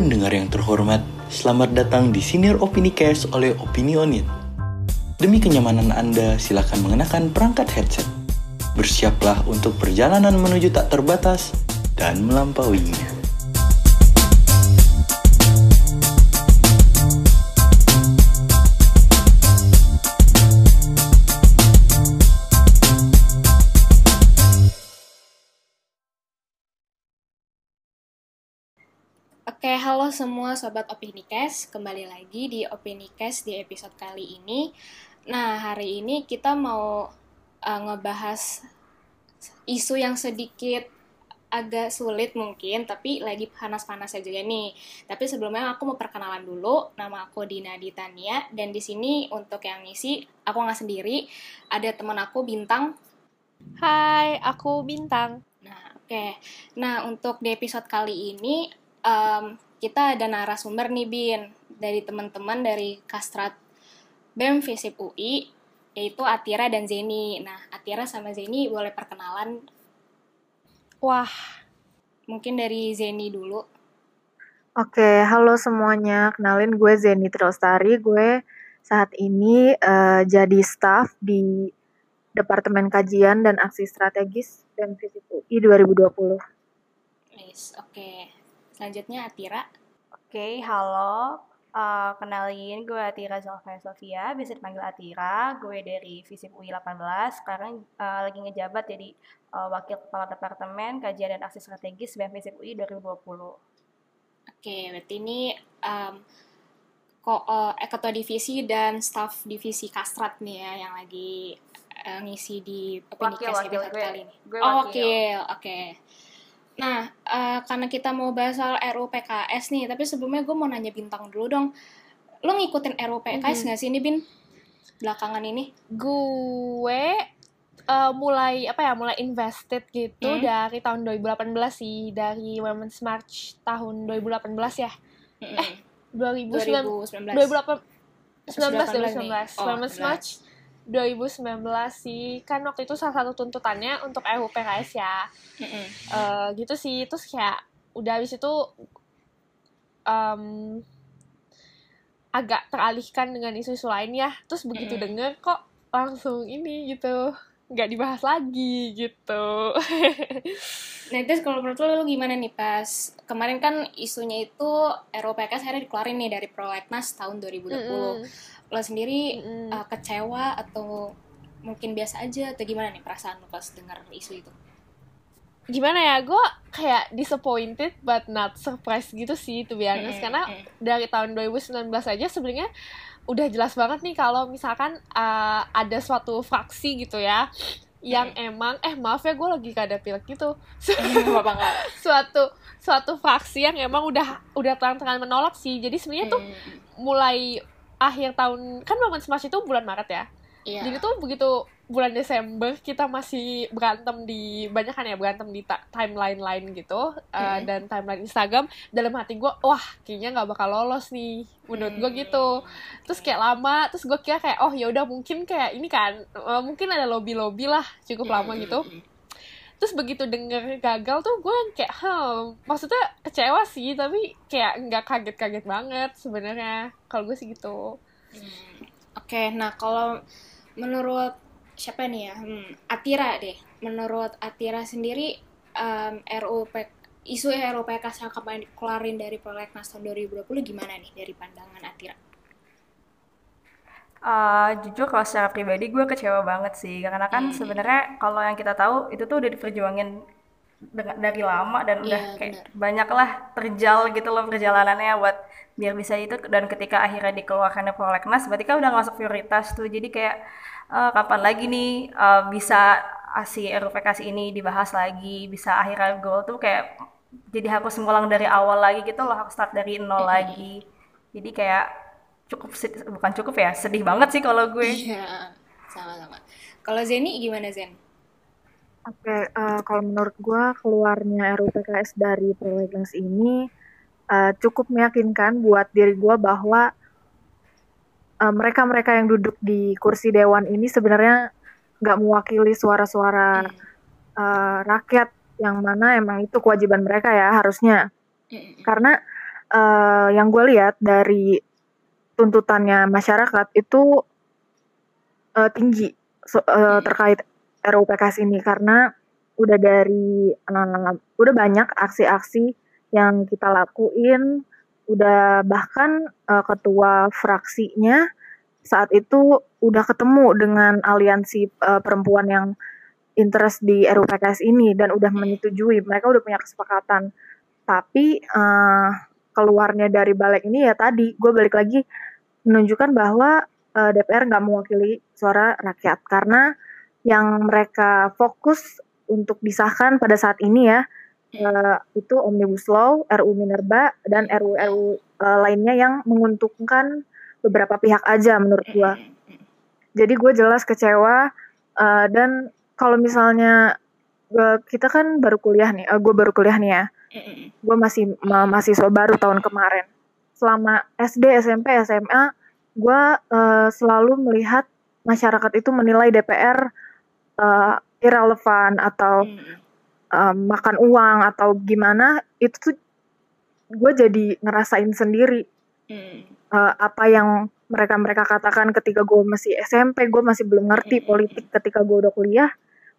Pendengar yang terhormat, selamat datang di Senior Opini Cast oleh Opinionit. Demi kenyamanan Anda, silakan mengenakan perangkat headset. Bersiaplah untuk perjalanan menuju tak terbatas dan melampauinya. Halo semua sobat Opini Cast. Kembali lagi di Opini Cast di episode kali ini. Nah, hari ini kita mau uh, ngebahas isu yang sedikit agak sulit mungkin, tapi lagi panas-panasnya juga nih. Tapi sebelumnya aku mau perkenalan dulu. Nama aku Dina Ditania dan di sini untuk yang ngisi aku nggak sendiri. Ada teman aku Bintang. Hai, aku Bintang. Nah, oke. Nah, untuk di episode kali ini um, kita ada narasumber nih Bin dari teman-teman dari Kastrat BEM Visip UI yaitu Atira dan Zeni. Nah, Atira sama Zeni boleh perkenalan. Wah, mungkin dari Zeni dulu. Oke, halo semuanya. Kenalin gue Zeni Trilstari. Gue saat ini uh, jadi staff di Departemen Kajian dan Aksi Strategis BEM Visip UI 2020. Nice, oke. Selanjutnya Atira. Oke, okay, halo. Uh, kenalin, gue Atira Zalfaya Sofia, bisa dipanggil Atira. Gue dari Visip UI 18, sekarang uh, lagi ngejabat jadi uh, Wakil Kepala Departemen Kajian dan Aksi Strategis BEM Visip UI 2020. Oke, okay, berarti ini um, ko, uh, ketua divisi dan staff divisi Kastrat nih ya, yang lagi uh, ngisi di opini wakil, wakil, gue, kali ini. Gue oh, oke, oke. Okay. Nah, uh, karena kita mau bahas soal RUU PKS nih, tapi sebelumnya gue mau nanya Bintang dulu dong. Lo ngikutin RUU PKS mm -hmm. gak sih ini, Bin? Belakangan ini? Gue uh, mulai apa ya mulai invested gitu hmm? dari tahun 2018 sih dari Women's March tahun 2018 ya hmm. eh 2019 2019 2019 2019 oh, Women's March 2019 sih. Kan waktu itu salah satu tuntutannya untuk RUU PKS ya. Mm -hmm. uh, gitu sih. Terus kayak udah habis itu um, agak teralihkan dengan isu-isu lain ya. Terus begitu mm -hmm. denger kok langsung ini gitu nggak dibahas lagi gitu. Nah terus kalau menurut lo, lo gimana nih pas kemarin kan isunya itu RUU PKS akhirnya dikeluarin nih dari prolegnas tahun 2020 mm -hmm lo sendiri mm. uh, kecewa atau mungkin biasa aja atau gimana nih perasaan lo pas dengar isu itu? Gimana ya, gue kayak disappointed but not surprised gitu sih tuh biar mm, karena mm. dari tahun 2019 aja sebenarnya udah jelas banget nih kalau misalkan uh, ada suatu fraksi gitu ya yang mm. emang eh maaf ya gue lagi kada pilek gitu suatu suatu fraksi yang emang udah udah terang-terangan menolak sih jadi sebenarnya tuh mulai akhir tahun kan Women's March itu bulan Maret ya. Iya. Jadi tuh begitu bulan Desember kita masih berantem di banyak kan ya berantem di timeline lain gitu mm. uh, dan timeline Instagram dalam hati gue wah kayaknya nggak bakal lolos nih menurut gue gitu terus kayak lama terus gue kira kayak oh ya udah mungkin kayak ini kan uh, mungkin ada lobby lobby lah cukup lama gitu terus begitu denger gagal tuh gue kayak hmm maksudnya kecewa sih tapi kayak nggak kaget-kaget banget sebenarnya kalau gue sih gitu hmm. oke okay, nah kalau menurut siapa nih ya hmm, Atira deh menurut Atira sendiri um, RUP isu RUPK yang kemarin dikeluarin dari prolegnas tahun 2020 gimana nih dari pandangan Atira? Uh, jujur kalau secara pribadi gue kecewa banget sih. Karena kan hmm. sebenarnya kalau yang kita tahu itu tuh udah diperjuangin dari lama dan udah yeah, kayak banyak lah terjal gitu loh perjalanannya buat biar bisa itu. Dan ketika akhirnya dikeluarkan prolegnas berarti kan udah masuk prioritas tuh. Jadi kayak uh, kapan lagi nih uh, bisa si RUPK ini dibahas lagi bisa akhirnya goal tuh kayak jadi harus ngulang dari awal lagi gitu loh harus start dari nol lagi. jadi kayak cukup bukan cukup ya sedih banget sih kalau gue iya sama-sama kalau Zeni gimana Zen Oke, okay, uh, eh, kalau menurut gue keluarnya RUU PKS dari prolegnas ini uh, cukup meyakinkan buat diri gue bahwa uh, mereka-mereka yang duduk di kursi dewan ini sebenarnya nggak mewakili suara-suara hmm. uh, rakyat yang mana emang itu kewajiban mereka ya harusnya. Hmm. Karena uh, yang gue lihat dari tuntutannya masyarakat itu uh, tinggi so, uh, terkait RUU PKS ini. Karena udah dari uh, udah banyak aksi-aksi yang kita lakuin. Udah bahkan uh, ketua fraksinya saat itu udah ketemu dengan aliansi uh, perempuan yang interest di RUU PKS ini dan udah menyetujui. Mereka udah punya kesepakatan. Tapi uh, keluarnya dari balik ini ya tadi gue balik lagi menunjukkan bahwa uh, DPR nggak mewakili suara rakyat karena yang mereka fokus untuk disahkan pada saat ini ya uh, itu omnibus law, RU Minerba dan RU-RU uh, eh, lainnya yang menguntungkan beberapa pihak aja menurut gua. Jadi gue jelas kecewa uh, dan kalau misalnya gua, kita kan baru kuliah nih, uh, gue baru kuliah nih ya. Gue masih uh, mahasiswa baru tahun kemarin. Selama SD, SMP, SMA, gue uh, selalu melihat masyarakat itu menilai DPR uh, irrelevan atau um, makan uang atau gimana itu tuh gue jadi ngerasain sendiri uh, apa yang mereka mereka katakan ketika gue masih SMP gue masih belum ngerti politik ketika gue udah kuliah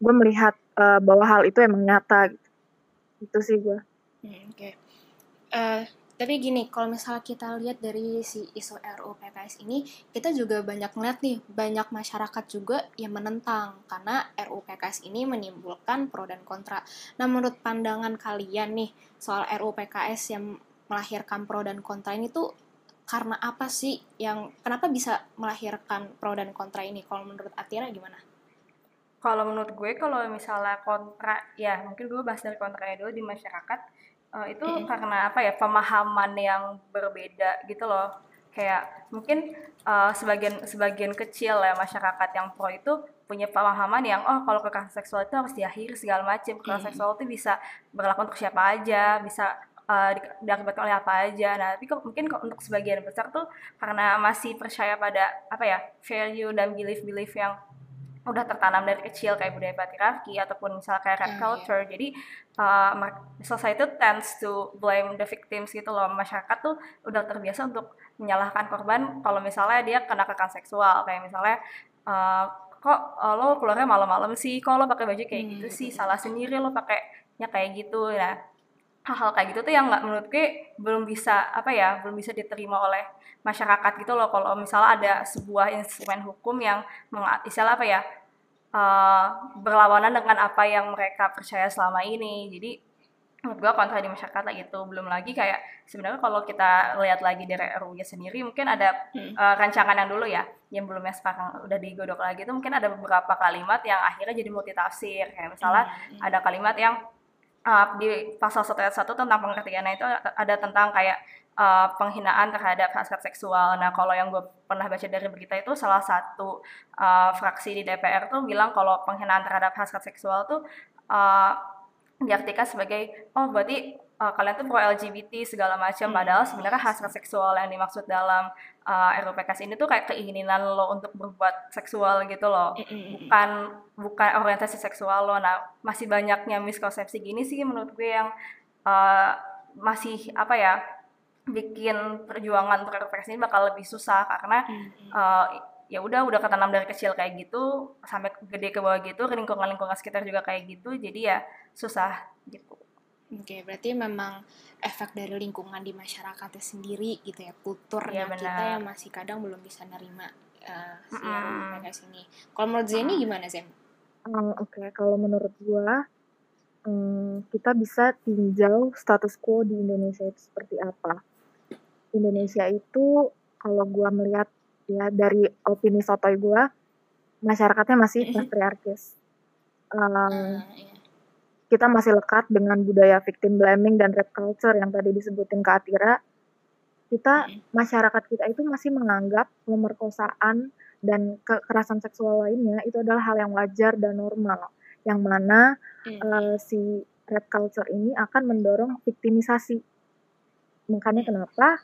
gue melihat uh, bahwa hal itu emang nyata gitu itu sih gue. Hmm, oke. Okay. Uh, tapi gini, kalau misalnya kita lihat dari si isu RUU PKS ini, kita juga banyak ngeliat nih, banyak masyarakat juga yang menentang karena RUU PKS ini menimbulkan pro dan kontra. Nah, menurut pandangan kalian nih soal RUU PKS yang melahirkan pro dan kontra ini tuh karena apa sih yang kenapa bisa melahirkan pro dan kontra ini? Kalau menurut Atira gimana? Kalau menurut gue, kalau misalnya kontra, ya mungkin gue bahas dari kontranya dulu di masyarakat uh, itu mm -hmm. karena apa ya pemahaman yang berbeda gitu loh kayak mungkin uh, sebagian sebagian kecil ya masyarakat yang pro itu punya pemahaman yang oh kalau kekerasan seksual itu harus diakhiri segala macam kekerasan mm. seksual itu bisa berlaku untuk siapa aja bisa uh, diakibatkan oleh apa aja nah tapi kok mungkin kok untuk sebagian besar tuh karena masih percaya pada apa ya value dan belief belief yang udah tertanam dari kecil kayak budaya patriarki ataupun misalnya kayak red hmm, culture. Jadi uh, society tends to blame the victims gitu loh. Masyarakat tuh udah terbiasa untuk menyalahkan korban kalau misalnya dia kena kekerasan seksual kayak misalnya uh, kok uh, lo keluarnya malam-malam sih, kok lo pakai baju kayak gitu hmm. sih, salah sendiri lo pakainya kayak gitu ya. Hal-hal kayak gitu tuh yang nggak menurut gue belum bisa apa ya, belum bisa diterima oleh masyarakat gitu loh kalau misalnya ada sebuah instrumen hukum yang istilah apa ya uh, berlawanan dengan apa yang mereka percaya selama ini jadi menurut gue kontra di masyarakat lah gitu belum lagi kayak sebenarnya kalau kita lihat lagi dari RUU sendiri mungkin ada hmm. uh, rancangan yang dulu ya yang belum ya sekarang udah digodok lagi itu mungkin ada beberapa kalimat yang akhirnya jadi multitafsir kayak misalnya hmm. ada kalimat yang uh, di pasal 1 ayat 1 tentang pengertiannya itu ada tentang kayak uh, penghinaan terhadap hasrat seksual. Nah, kalau yang gue pernah baca dari berita itu salah satu uh, fraksi di DPR tuh bilang kalau penghinaan terhadap hasrat seksual tuh uh, diartikan sebagai oh berarti uh, kalian tuh pro LGBT segala macam. Hmm. Padahal sebenarnya hasrat seksual yang dimaksud dalam uh, RUPKS ini tuh kayak keinginan lo untuk berbuat seksual gitu loh, hmm, hmm, bukan bukan orientasi seksual lo. Nah, masih banyaknya miskonsepsi gini sih menurut gue yang uh, masih apa ya bikin perjuangan untuk represi ini bakal lebih susah karena hmm. uh, ya udah udah ketanam dari kecil kayak gitu sampai gede ke bawah gitu lingkungan lingkungan sekitar juga kayak gitu jadi ya susah gitu. Oke, berarti memang efek dari lingkungan di masyarakatnya sendiri gitu ya, kulturnya ya, kita yang masih kadang belum bisa nerima uh, si mm -hmm. sini. Kalau menurut Zeni gimana Zen? Um, Oke, okay. kalau menurut gua um, kita bisa tinjau status quo di Indonesia itu seperti apa. Indonesia itu kalau gue melihat ya dari opini sotoy gue masyarakatnya masih patriarkis. Um, kita masih lekat dengan budaya victim blaming dan rap culture yang tadi disebutin Kak Atira. Kita masyarakat kita itu masih menganggap pemerkosaan dan kekerasan seksual lainnya itu adalah hal yang wajar dan normal. Yang mana uh, si rap culture ini akan mendorong viktimisasi. Makanya kenapa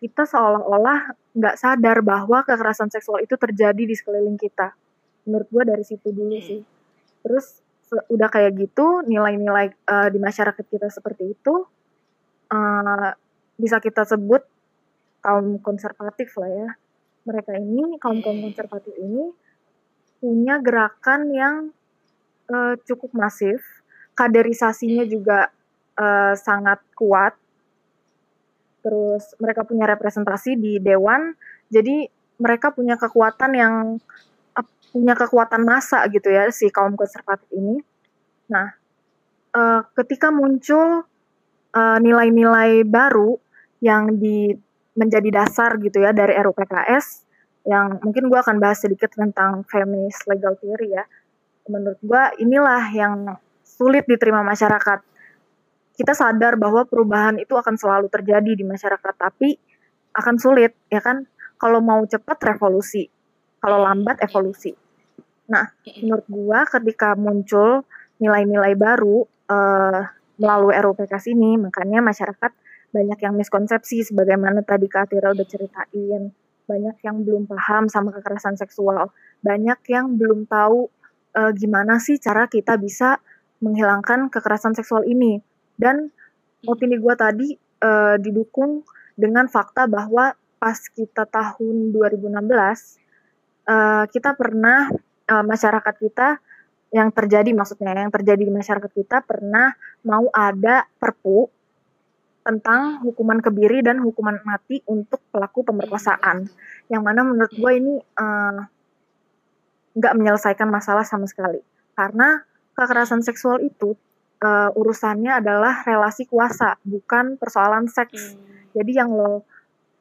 kita seolah-olah nggak sadar bahwa kekerasan seksual itu terjadi di sekeliling kita. Menurut gue dari situ dulu hmm. sih. Terus udah kayak gitu nilai-nilai uh, di masyarakat kita seperti itu uh, bisa kita sebut kaum konservatif lah ya. Mereka ini kaum kaum konservatif ini punya gerakan yang uh, cukup masif, kaderisasinya juga uh, sangat kuat. Terus mereka punya representasi di dewan, jadi mereka punya kekuatan yang punya kekuatan massa gitu ya si kaum konservatif ini. Nah, uh, ketika muncul nilai-nilai uh, baru yang di menjadi dasar gitu ya dari RUPKS yang mungkin gue akan bahas sedikit tentang feminist legal theory ya. Menurut gue inilah yang sulit diterima masyarakat. Kita sadar bahwa perubahan itu akan selalu terjadi di masyarakat, tapi akan sulit ya kan. Kalau mau cepat revolusi, kalau lambat evolusi. Nah, menurut gue ketika muncul nilai-nilai baru uh, melalui RUPKS ini, makanya masyarakat banyak yang miskonsepsi sebagaimana tadi Kak Atira udah ceritain. Banyak yang belum paham sama kekerasan seksual. Banyak yang belum tahu uh, gimana sih cara kita bisa menghilangkan kekerasan seksual ini dan opini gue tadi uh, didukung dengan fakta bahwa pas kita tahun 2016 uh, eh, kita pernah uh, masyarakat kita yang terjadi maksudnya yang terjadi di masyarakat kita pernah mau ada perpu tentang hukuman kebiri dan hukuman mati untuk pelaku pemerkosaan. Yang mana menurut gue ini nggak uh, menyelesaikan masalah sama sekali. Karena kekerasan seksual itu uh, urusannya adalah relasi kuasa, bukan persoalan seks. Hmm. Jadi yang lo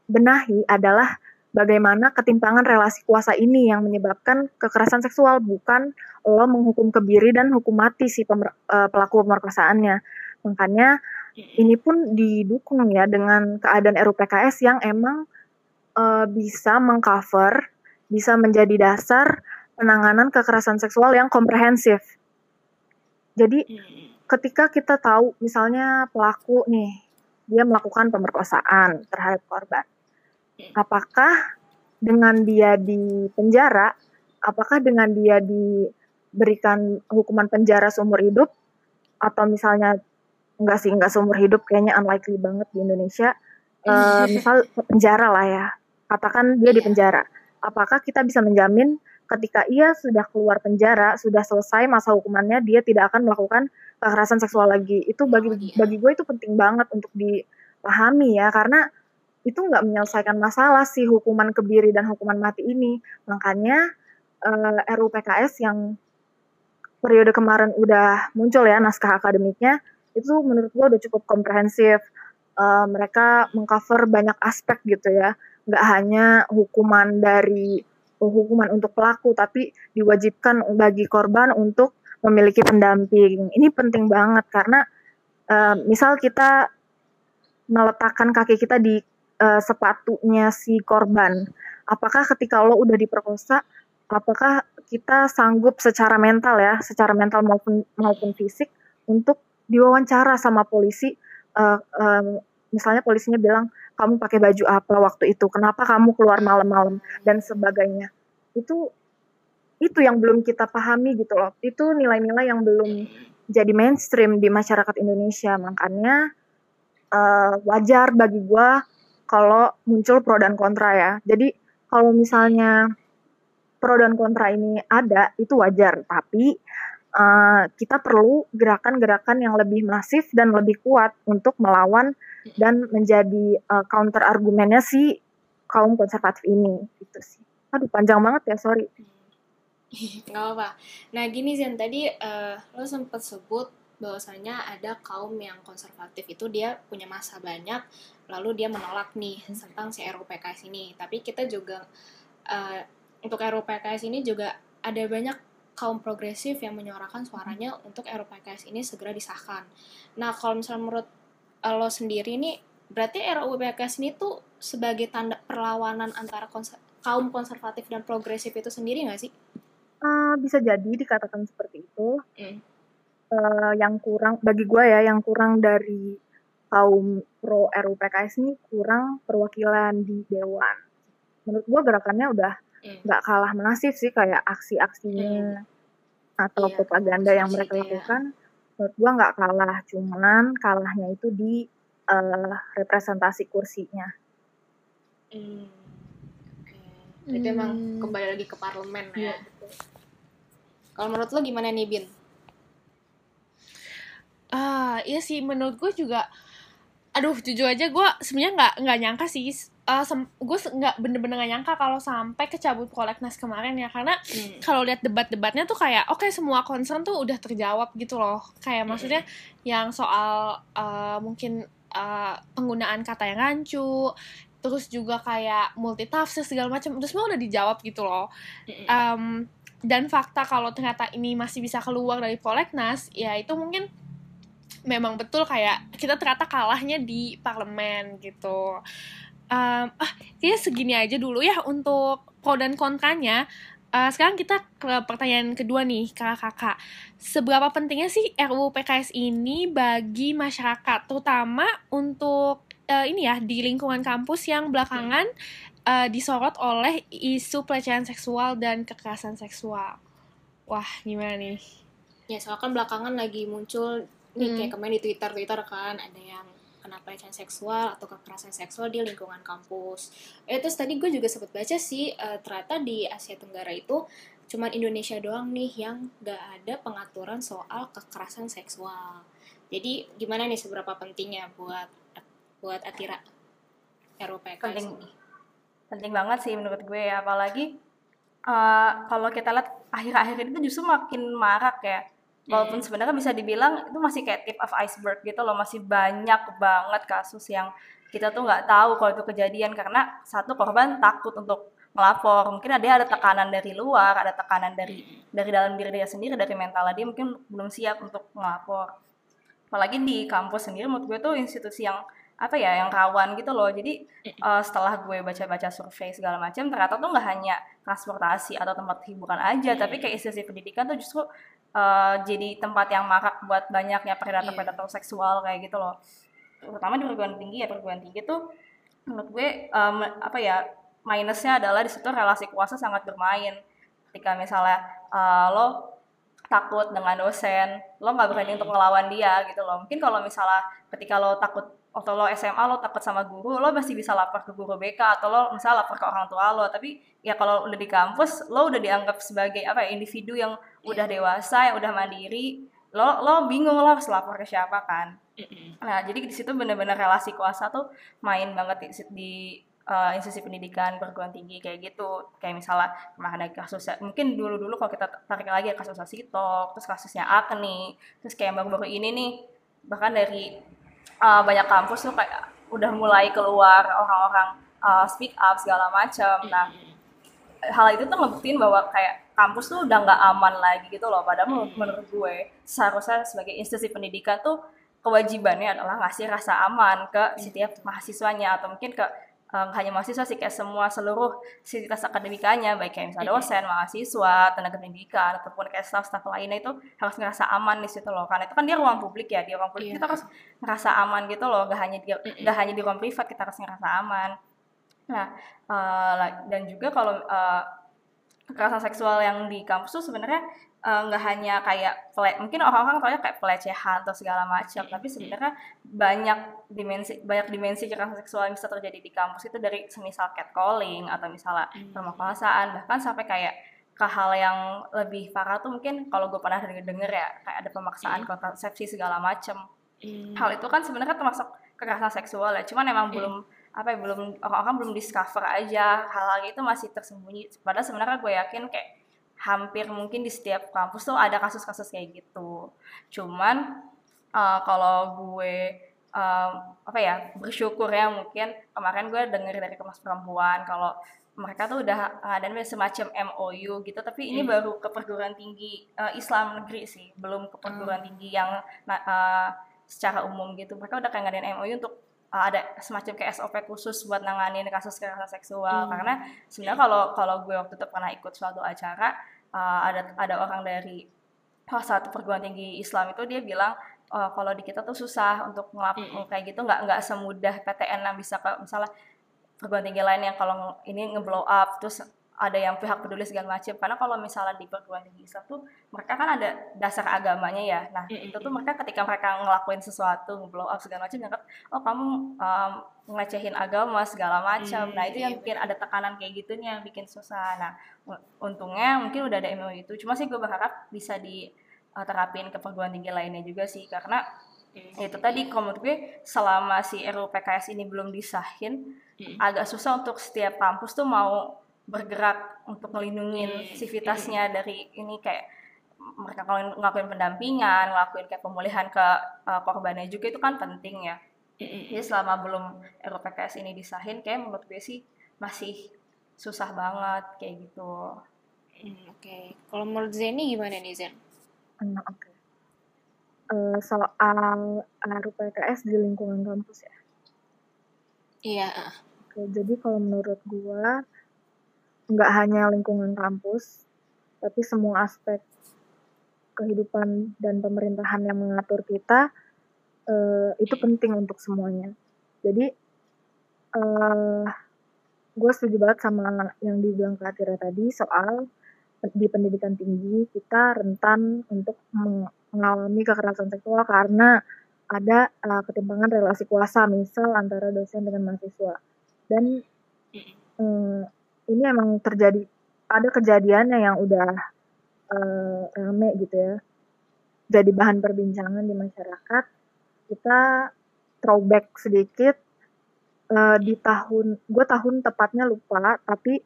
benahi adalah bagaimana ketimpangan relasi kuasa ini yang menyebabkan kekerasan seksual, bukan lo menghukum kebiri dan hukum mati si pemer, uh, pelaku pemerkosaannya. Makanya ini pun didukung ya dengan keadaan RUPKS yang emang uh, bisa mengcover, bisa menjadi dasar penanganan kekerasan seksual yang komprehensif. Jadi ketika kita tahu misalnya pelaku nih dia melakukan pemerkosaan terhadap korban, apakah dengan dia di penjara, apakah dengan dia diberikan hukuman penjara seumur hidup atau misalnya enggak sih enggak seumur hidup kayaknya unlikely banget di Indonesia uh, misal penjara lah ya katakan dia di iya. penjara apakah kita bisa menjamin ketika ia sudah keluar penjara sudah selesai masa hukumannya dia tidak akan melakukan kekerasan seksual lagi itu bagi oh, iya. bagi gue itu penting banget untuk dipahami ya karena itu nggak menyelesaikan masalah si hukuman kebiri dan hukuman mati ini makanya uh, eh, RUU PKS yang periode kemarin udah muncul ya naskah akademiknya itu menurut gue udah cukup komprehensif. Uh, mereka mengcover banyak aspek gitu ya, nggak hanya hukuman dari hukuman untuk pelaku, tapi diwajibkan bagi korban untuk memiliki pendamping. Ini penting banget karena uh, misal kita meletakkan kaki kita di uh, sepatunya si korban, apakah ketika lo udah diperkosa, apakah kita sanggup secara mental ya, secara mental maupun maupun fisik untuk diwawancara sama polisi? Uh, um, misalnya polisinya bilang kamu pakai baju apa waktu itu? Kenapa kamu keluar malam-malam? Dan sebagainya. Itu itu yang belum kita pahami gitu loh. Itu nilai-nilai yang belum jadi mainstream di masyarakat Indonesia. Makanya uh, wajar bagi gue kalau muncul pro dan kontra ya. Jadi kalau misalnya pro dan kontra ini ada itu wajar. Tapi uh, kita perlu gerakan-gerakan yang lebih masif dan lebih kuat untuk melawan dan menjadi uh, counter argumennya si kaum konservatif ini. Gitu sih. Aduh panjang banget ya sorry. Gak apa. Nah gini Zen tadi uh, lo sempat sebut bahwasanya ada kaum yang konservatif itu dia punya masa banyak lalu dia menolak nih tentang si RUPKS ini. Tapi kita juga uh, untuk RUPKS ini juga ada banyak kaum progresif yang menyuarakan suaranya untuk RUPKS ini segera disahkan. Nah, kalau misalnya menurut eh, lo sendiri nih, berarti RUU PKS ini tuh sebagai tanda perlawanan antara konser kaum konservatif dan progresif itu sendiri nggak sih? Uh, bisa jadi dikatakan seperti itu. Mm. Uh, yang kurang bagi gue ya, yang kurang dari kaum pro RUU PKS ini kurang perwakilan di dewan. Menurut gue gerakannya udah Hmm. nggak kalah masif sih kayak aksi-aksinya hmm. atau iya, propaganda yang mereka ya. lakukan menurut gua nggak kalah cuman kalahnya itu di uh, representasi kursinya. Hmm. Itu hmm. emang kembali lagi ke parlemen yeah. ya. Iya. Kalau menurut lo gimana nih Bin? Ah, uh, iya sih menurut gue juga aduh jujur aja gue sebenarnya nggak nggak nyangka sih uh, gue nggak bener-bener gak nyangka kalau sampai kecabut prolegnas kemarin ya karena hmm. kalau lihat debat-debatnya tuh kayak oke okay, semua concern tuh udah terjawab gitu loh kayak hmm. maksudnya yang soal uh, mungkin uh, penggunaan kata yang rancu terus juga kayak multitafsir segala macam itu semua udah dijawab gitu loh um, dan fakta kalau ternyata ini masih bisa keluar dari prolegnas ya itu mungkin memang betul kayak kita ternyata kalahnya di parlemen gitu. Um, ah, kayaknya segini aja dulu ya untuk pro dan kontranya. Uh, sekarang kita ke pertanyaan kedua nih, kakak-kakak. Seberapa pentingnya sih RUU PKS ini bagi masyarakat, terutama untuk uh, ini ya di lingkungan kampus yang belakangan uh, disorot oleh isu pelecehan seksual dan kekerasan seksual. Wah, gimana nih? Ya, soalnya kan belakangan lagi muncul nih hmm. kayak kemarin di Twitter Twitter kan ada yang kena pelecehan seksual atau kekerasan seksual di lingkungan kampus. Eh terus tadi gue juga sempat baca sih uh, ternyata di Asia Tenggara itu cuman Indonesia doang nih yang gak ada pengaturan soal kekerasan seksual. Jadi gimana nih seberapa pentingnya buat buat Atira Eropa penting ini? penting. Banget sih menurut gue ya apalagi uh, kalau kita lihat akhir-akhir ini tuh justru makin marak ya. Walaupun sebenarnya bisa dibilang itu masih kayak tip of iceberg gitu loh masih banyak banget kasus yang kita tuh nggak tahu kalau itu kejadian. Karena satu korban takut untuk melapor mungkin ada ada tekanan dari luar ada tekanan dari dari dalam diri dia sendiri dari mental dia mungkin belum siap untuk melapor apalagi di kampus sendiri menurut gue tuh institusi yang apa ya yang rawan gitu loh. Jadi uh, setelah gue baca-baca survei segala macam ternyata tuh nggak hanya transportasi atau tempat hiburan aja tapi kayak institusi pendidikan tuh justru uh, jadi tempat yang marak buat banyaknya predator-predator yeah. seksual kayak gitu loh. Terutama di perguruan tinggi ya perguruan tinggi tuh menurut gue um, apa ya minusnya adalah di situ relasi kuasa sangat bermain. Ketika misalnya uh, lo takut dengan dosen lo nggak berani untuk ngelawan dia gitu loh. Mungkin kalau misalnya ketika lo takut waktu lo SMA lo takut sama guru lo masih bisa lapor ke guru BK atau lo misalnya lapor ke orang tua lo. Tapi ya kalau udah di kampus lo udah dianggap sebagai apa ya individu yang udah iya. dewasa yang udah mandiri lo lo bingung lo harus lapor ke siapa kan? Nah jadi di situ bener-bener relasi kuasa tuh main banget di, di uh, institusi pendidikan perguruan tinggi kayak gitu. Kayak misalnya kemarin ada kasus mungkin dulu dulu kalau kita tarik lagi kasus Sitok terus kasusnya Akni terus kayak baru-baru ini nih bahkan dari uh, banyak kampus tuh kayak udah mulai keluar orang-orang uh, speak up segala macam. Nah, hal itu tuh ngebuktiin bahwa kayak kampus tuh udah nggak aman lagi gitu loh. Padahal menurut, menurut gue seharusnya sebagai institusi pendidikan tuh kewajibannya adalah ngasih rasa aman ke setiap mahasiswanya atau mungkin ke um, hanya mahasiswa sih kayak semua seluruh sivitas akademikanya baik kayak misalnya dosen, mahasiswa, tenaga pendidikan ataupun kayak staff-staff lainnya itu harus ngerasa aman di situ loh. Karena itu kan dia ruang publik ya di ruang publik yeah. kita harus ngerasa aman gitu loh. Gak hanya di gak hanya di ruang privat kita harus ngerasa aman. Nah uh, dan juga kalau uh, kekerasan seksual yang di kampus tuh sebenarnya nggak uh, hanya kayak mungkin orang-orang taunya kayak pelecehan atau segala macam tapi sebenarnya banyak dimensi banyak dimensi kekerasan seksual yang bisa terjadi di kampus itu dari semisal catcalling atau misalnya hmm. pemerkosaan bahkan sampai kayak ke hal yang lebih parah tuh mungkin kalau gue pernah denger, ya kayak ada pemaksaan hmm. kontrasepsi segala macam hmm. hal itu kan sebenarnya termasuk kekerasan seksual ya cuman emang belum apa ya belum orang-orang belum discover aja hal-hal itu masih tersembunyi padahal sebenarnya gue yakin kayak hampir mungkin di setiap kampus tuh ada kasus-kasus kayak gitu cuman uh, kalau gue um, apa ya bersyukur ya mungkin kemarin gue denger dari kemas perempuan kalau mereka tuh udah ngadain semacam MOU gitu tapi ini hmm. baru ke perguruan tinggi uh, Islam negeri sih belum ke perguruan hmm. tinggi yang uh, secara umum gitu mereka udah kayak ngadain MOU untuk uh, ada semacam kayak SOP khusus buat nanganin kasus kekerasan seksual hmm. karena sebenarnya kalau kalau gue waktu itu pernah ikut suatu acara uh, ada ada orang dari salah satu perguruan tinggi Islam itu dia bilang uh, kalau di kita tuh susah untuk ngelakuin hmm. kayak gitu nggak nggak semudah PTN yang bisa ke misalnya perguruan tinggi lain yang kalau ini ngeblow up terus ada yang pihak peduli segala macam. Karena kalau misalnya di perguruan tinggi Islam tuh mereka kan ada dasar agamanya ya. Nah mm-hmm. itu tuh mereka ketika mereka ngelakuin sesuatu blow up segala macam kan oh kamu um, ngelecehin agama segala macam. Mm-hmm. nah itu yang iya, bikin ada tekanan kayak gitunya yang bikin susah. Nah untungnya mungkin udah ada MOU itu. Cuma sih gue berharap bisa diterapin uh, ke perguruan tinggi lainnya juga sih. Karena mm-hmm. itu tadi kalau menurut gue selama si RUU PKS ini belum disahin agak susah untuk setiap kampus tuh mau bergerak untuk melindungi hmm. sivitasnya dari ini kayak mereka ngelakuin pendampingan, ngelakuin kayak pemulihan ke uh, korbannya juga itu kan penting ya. Jadi selama belum RUPKS ini disahin, kayak menurut gue sih masih susah banget kayak gitu. Hmm, Oke, okay. kalau menurut Zeni gimana nih Zen? Hmm, Oke. Okay. Uh, eh, soal RUPKS di lingkungan kampus ya. Iya. Oke, okay, jadi kalau menurut gue nggak hanya lingkungan kampus, tapi semua aspek kehidupan dan pemerintahan yang mengatur kita uh, itu penting untuk semuanya. Jadi uh, gue setuju banget sama yang dibilang Kak Tira tadi soal di pendidikan tinggi kita rentan untuk mengalami kekerasan seksual karena ada uh, ketimpangan relasi kuasa misal antara dosen dengan mahasiswa dan um, ini emang terjadi ada kejadiannya yang udah uh, rame gitu ya. Jadi bahan perbincangan di masyarakat kita throwback sedikit uh, di tahun gue tahun tepatnya lupa tapi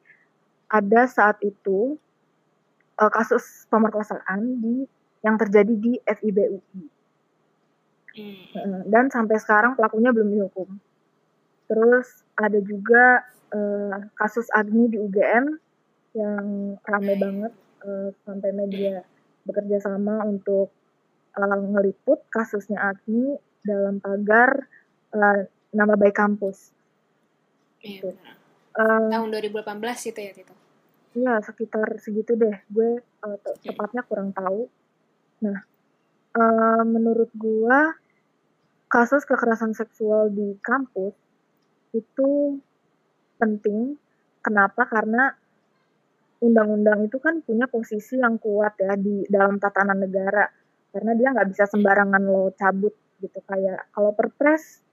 ada saat itu uh, kasus pemerkosaan di yang terjadi di FIBUI hmm. dan sampai sekarang pelakunya belum dihukum. Terus ada juga uh, kasus Agni di UGM yang rame banget uh, sampai media bekerja sama untuk uh, ngeliput kasusnya Agni dalam pagar uh, nama baik kampus. Iya, gitu. uh, tahun 2018 itu ya Tito? Iya sekitar segitu deh. Gue uh, tepatnya kurang tahu. Nah, uh, menurut gue kasus kekerasan seksual di kampus itu penting. Kenapa? Karena undang-undang itu kan punya posisi yang kuat ya di dalam tatanan negara. Karena dia nggak bisa sembarangan lo cabut gitu. Kayak kalau perpres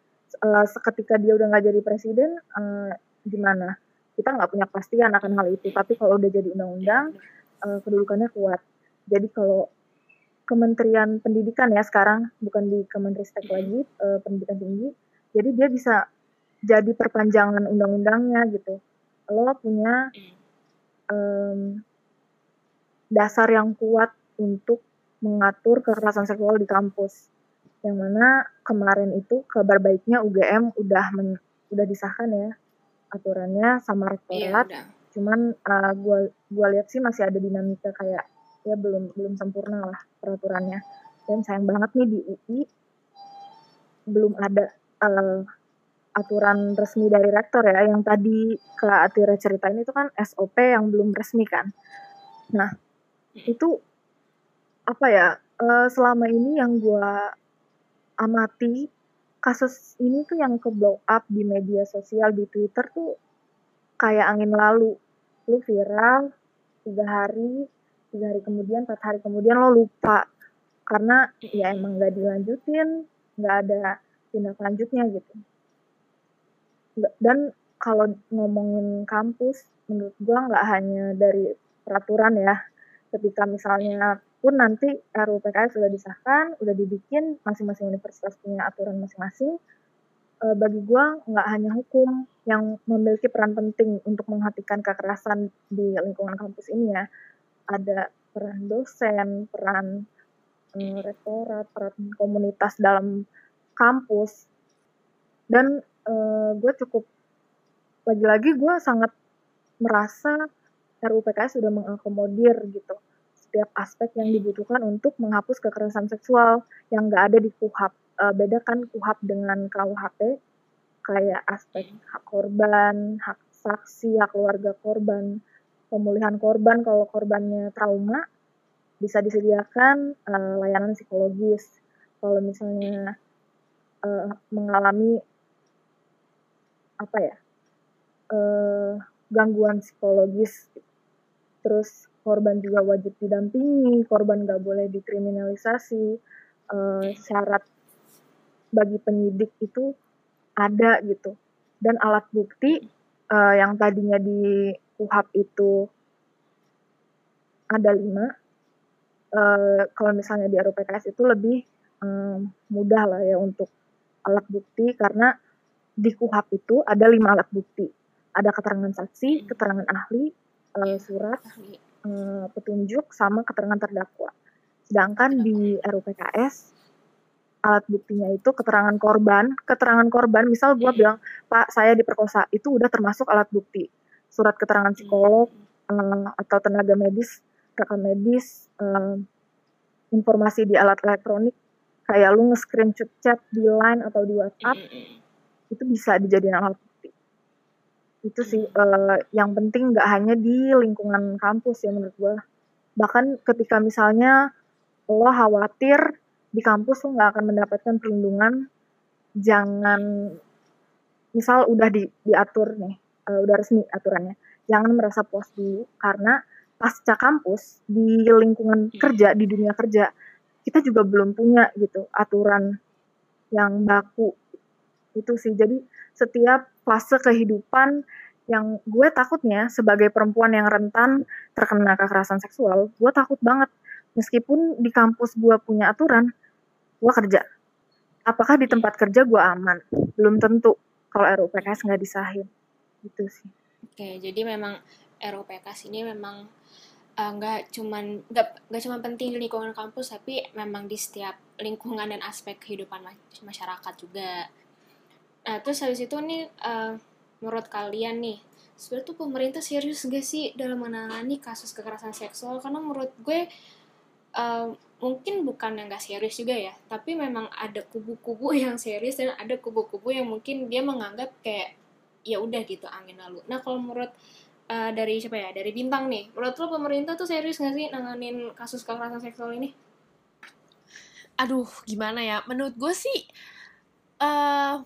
uh, seketika dia udah nggak jadi presiden, uh, gimana? Kita nggak punya kepastian akan hal itu. Tapi kalau udah jadi undang-undang, uh, kedudukannya kuat. Jadi kalau Kementerian Pendidikan ya sekarang bukan di Kemenristek lagi uh, pendidikan tinggi, jadi dia bisa jadi perpanjangan undang-undangnya gitu. Lo punya um, dasar yang kuat untuk mengatur kekerasan seksual di kampus. Yang mana kemarin itu kabar baiknya UGM udah men, udah disahkan ya aturannya sama rektorat. Iya, Cuman uh, gua gua lihat sih masih ada dinamika kayak ya belum belum sempurna lah peraturannya. Dan sayang banget nih di UI belum ada uh, aturan resmi dari rektor ya, yang tadi Kak Atira ceritain itu kan SOP yang belum resmi kan. Nah, itu apa ya, uh, selama ini yang gue amati, kasus ini tuh yang ke-blow up di media sosial, di Twitter tuh kayak angin lalu. Lu viral, tiga hari, tiga hari kemudian, empat hari kemudian lo lupa. Karena ya emang gak dilanjutin, gak ada tindak lanjutnya gitu dan kalau ngomongin kampus menurut gua nggak hanya dari peraturan ya ketika misalnya pun nanti RUU PKS sudah disahkan, udah dibikin, masing-masing universitas punya aturan masing-masing. E, bagi gua nggak hanya hukum yang memiliki peran penting untuk menghatikan kekerasan di lingkungan kampus ini ya. Ada peran dosen, peran e, rektorat, peran komunitas dalam kampus, dan uh, gue cukup lagi-lagi gue sangat merasa RUU PKS sudah mengakomodir gitu setiap aspek yang dibutuhkan untuk menghapus kekerasan seksual yang nggak ada di KUHAP. Uh, beda kan KUHAP dengan KUHP kayak aspek hak korban, hak saksi, hak keluarga korban, pemulihan korban kalau korbannya trauma bisa disediakan uh, layanan psikologis. Kalau misalnya uh, mengalami apa ya uh, gangguan psikologis terus korban juga wajib didampingi, korban nggak boleh dikriminalisasi, uh, syarat bagi penyidik itu ada gitu. Dan alat bukti uh, yang tadinya di KUHAP itu ada lima, uh, kalau misalnya di RUPKS itu lebih um, mudah lah ya untuk alat bukti karena di KUHAP itu ada lima alat bukti. Ada keterangan saksi, keterangan ahli, uh, surat, uh, petunjuk, sama keterangan terdakwa. Sedangkan di RUPKS alat buktinya itu keterangan korban, keterangan korban, misal gue bilang, Pak saya diperkosa, itu udah termasuk alat bukti. Surat keterangan psikolog uh, atau tenaga medis, rekam medis, uh, informasi di alat elektronik, kayak lu nge-screenshot chat di line atau di WhatsApp, itu bisa dijadikan alat bukti. Itu sih uh, yang penting nggak hanya di lingkungan kampus ya menurut gue. Bahkan ketika misalnya lo khawatir di kampus lo nggak akan mendapatkan perlindungan, jangan misal udah di, diatur nih, uh, udah resmi aturannya, jangan merasa puas dulu karena pasca kampus di lingkungan kerja di dunia kerja kita juga belum punya gitu aturan yang baku itu sih. Jadi setiap fase kehidupan yang gue takutnya sebagai perempuan yang rentan terkena kekerasan seksual gue takut banget. Meskipun di kampus gue punya aturan gue kerja. Apakah di tempat kerja gue aman? Belum tentu. Kalau RUPKS nggak disahin. Gitu sih. Oke jadi memang RUPKS ini memang uh, nggak cuman nggak nggak cuma penting di lingkungan kampus tapi memang di setiap lingkungan dan aspek kehidupan masyarakat juga Nah, terus habis itu nih, uh, menurut kalian nih, sebenarnya tuh pemerintah serius gak sih dalam menangani kasus kekerasan seksual? Karena menurut gue, uh, mungkin bukan yang gak serius juga ya, tapi memang ada kubu-kubu yang serius dan ada kubu-kubu yang mungkin dia menganggap kayak ya udah gitu angin lalu. Nah, kalau menurut uh, dari siapa ya? Dari bintang nih. Menurut lo pemerintah tuh serius gak sih nanganin kasus kekerasan seksual ini? Aduh, gimana ya? Menurut gue sih uh,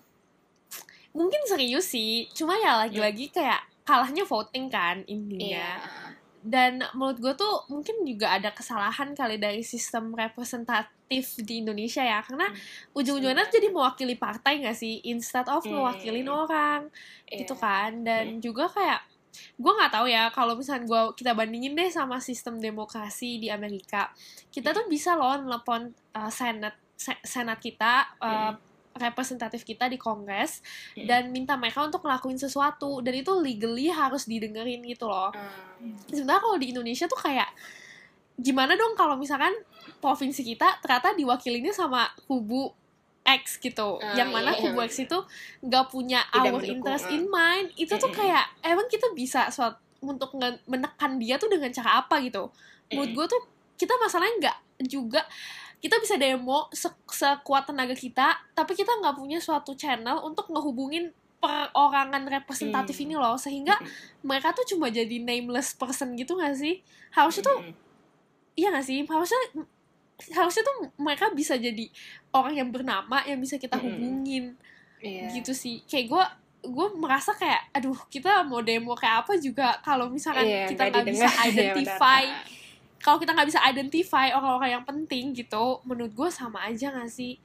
mungkin serius sih cuma ya lagi-lagi kayak kalahnya voting kan intinya yeah. dan menurut gue tuh mungkin juga ada kesalahan kali dari sistem representatif di Indonesia ya karena hmm. ujung-ujungnya jadi mewakili partai gak sih instead of hmm. mewakilin orang yeah. gitu kan dan yeah. juga kayak gue nggak tahu ya kalau misalnya gue kita bandingin deh sama sistem demokrasi di Amerika kita tuh bisa loh nelpon uh, senat senat kita uh, representatif kita di kongres hmm. dan minta mereka untuk ngelakuin sesuatu dan itu legally harus didengerin gitu loh. Hmm. Sebenarnya kalau di Indonesia tuh kayak gimana dong kalau misalkan provinsi kita ternyata diwakilinnya sama kubu X gitu, uh, yang mana iya, kubu iya. X itu nggak punya Tidak our interest in mind, itu tuh kayak emang kita bisa suatu untuk menekan dia tuh dengan cara apa gitu. Menurut gue tuh kita masalahnya nggak juga kita bisa demo se sekuat tenaga kita tapi kita nggak punya suatu channel untuk ngehubungin perorangan representatif hmm. ini loh sehingga hmm. mereka tuh cuma jadi nameless person gitu gak sih harusnya tuh hmm. iya gak sih harusnya harusnya tuh mereka bisa jadi orang yang bernama yang bisa kita hmm. hubungin yeah. gitu sih kayak gue gue merasa kayak aduh kita mau demo kayak apa juga kalau misalkan yeah, kita nggak bisa iya, identify kalau kita nggak bisa identify orang-orang yang penting gitu menurut gue sama aja gak sih?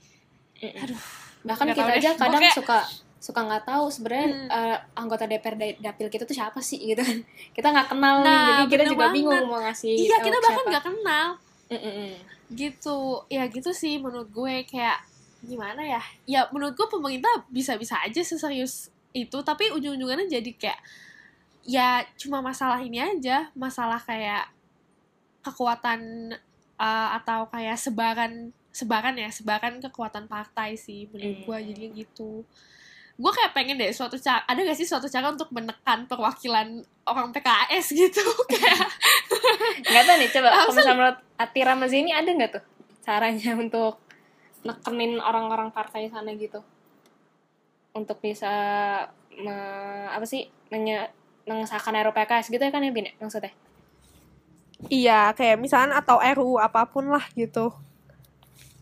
Aduh bahkan gak kita aja kadang Pokoknya, suka suka nggak tahu sebenarnya hmm. uh, anggota DPR dapil kita tuh siapa sih gitu kan. Kita nggak kenal nah, nih jadi kita juga banget. bingung mau ngasih iya kita bahkan nggak kenal. Mm-mm. gitu. Ya gitu sih menurut gue kayak gimana ya? Ya menurut gue pemerintah bisa-bisa aja seserius itu tapi ujung-ujungnya jadi kayak ya cuma masalah ini aja masalah kayak kekuatan uh, atau kayak sebaran sebaran ya sebaran kekuatan partai sih menurut gue hmm. jadi gitu. Gue kayak pengen deh suatu cara ada gak sih suatu cara untuk menekan perwakilan orang PKS gitu? Kayak nggak tahu nih coba kalau misalnya menurut Ati Ramazini ada nggak tuh caranya untuk nekenin orang-orang partai sana gitu? Untuk bisa me, apa sih menye, mengesahkan RUPKS gitu ya kan ya Bin ya, maksudnya Iya, kayak misalnya atau RU apa pun lah gitu.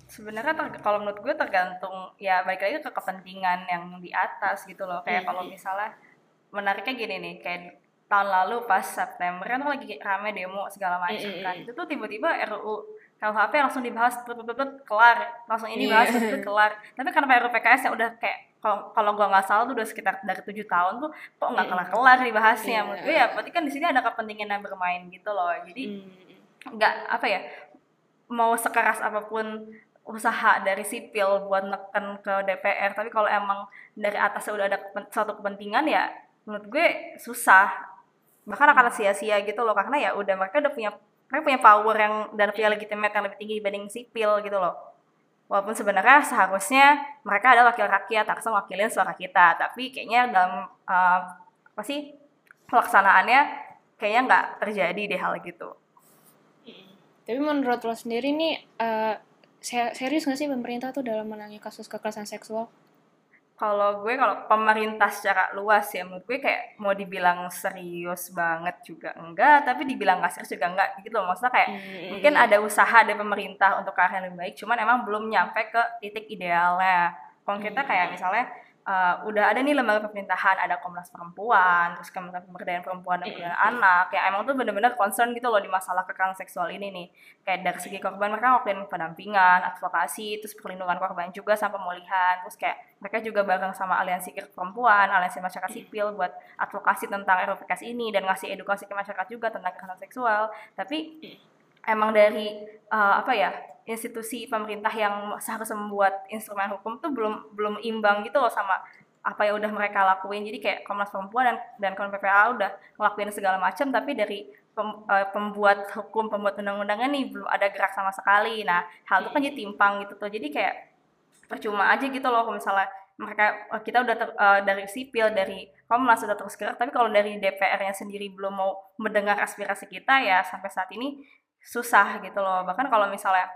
Sebenarnya kalau menurut gue tergantung ya balik lagi ke kepentingan yang di atas gitu loh. Kayak hmm. kalau misalnya menariknya gini nih, kayak tahun lalu pas September kan lagi rame demo segala macam kan itu tuh tiba-tiba RUU KUHP langsung dibahas betul-betul kelar langsung ini bahas betul kelar tapi karena RUU PKS yang udah kayak kalau kalau gue nggak salah tuh udah sekitar dari tujuh tahun tuh kok nggak kelar kelar dibahasnya menurut gue ya berarti kan di sini ada kepentingan yang bermain gitu loh. Jadi nggak apa ya mau sekeras apa pun usaha dari sipil buat neken ke DPR tapi kalau emang dari atasnya udah ada suatu kepentingan ya menurut gue susah. Bahkan akan sia-sia gitu loh karena ya udah mereka udah punya mereka punya power yang dan punya legitimate yang lebih tinggi dibanding sipil gitu loh walaupun sebenarnya seharusnya mereka adalah wakil rakyat harusnya wakilin suara kita. Tapi kayaknya dalam uh, apa sih pelaksanaannya kayaknya nggak terjadi deh hal gitu. Tapi menurut lo sendiri nih uh, serius nggak sih pemerintah tuh dalam menangani kasus kekerasan seksual kalau gue kalau pemerintah secara luas ya menurut gue kayak mau dibilang serius banget juga enggak tapi dibilang nggak serius juga enggak gitu loh. Maksudnya kayak hmm. mungkin ada usaha dari pemerintah untuk ke arah yang lebih baik cuman emang belum nyampe ke titik idealnya. Konkretnya kayak misalnya uh, udah ada nih lembaga pemerintahan ada Komnas Perempuan terus Kementerian Pemberdayaan Perempuan dan Perlindungan Anak. Yang emang tuh bener-bener concern gitu loh di masalah kekerasan seksual ini nih. Kayak dari segi korban mereka ngelakuin pendampingan advokasi terus perlindungan korban juga sama pemulihan. Terus kayak mereka juga bareng sama aliansi perempuan aliansi masyarakat sipil buat advokasi tentang RUPKS ini dan ngasih edukasi ke masyarakat juga tentang kekerasan seksual. Tapi emang dari uh, apa ya institusi pemerintah yang seharusnya membuat instrumen hukum tuh belum belum imbang gitu loh sama apa yang udah mereka lakuin. Jadi kayak Komnas Perempuan dan dan Komnas PPA udah ngelakuin segala macam tapi dari pem, uh, pembuat hukum pembuat undang-undangan nih belum ada gerak sama sekali. Nah hal itu kan jadi timpang gitu tuh. Jadi kayak percuma aja gitu loh kalau misalnya mereka eh, kita udah ter, uh, dari sipil dari Komnas sudah terus gerak tapi kalau dari DPR-nya sendiri belum mau mendengar aspirasi kita ya sampai saat ini susah gitu loh. Bahkan kalau misalnya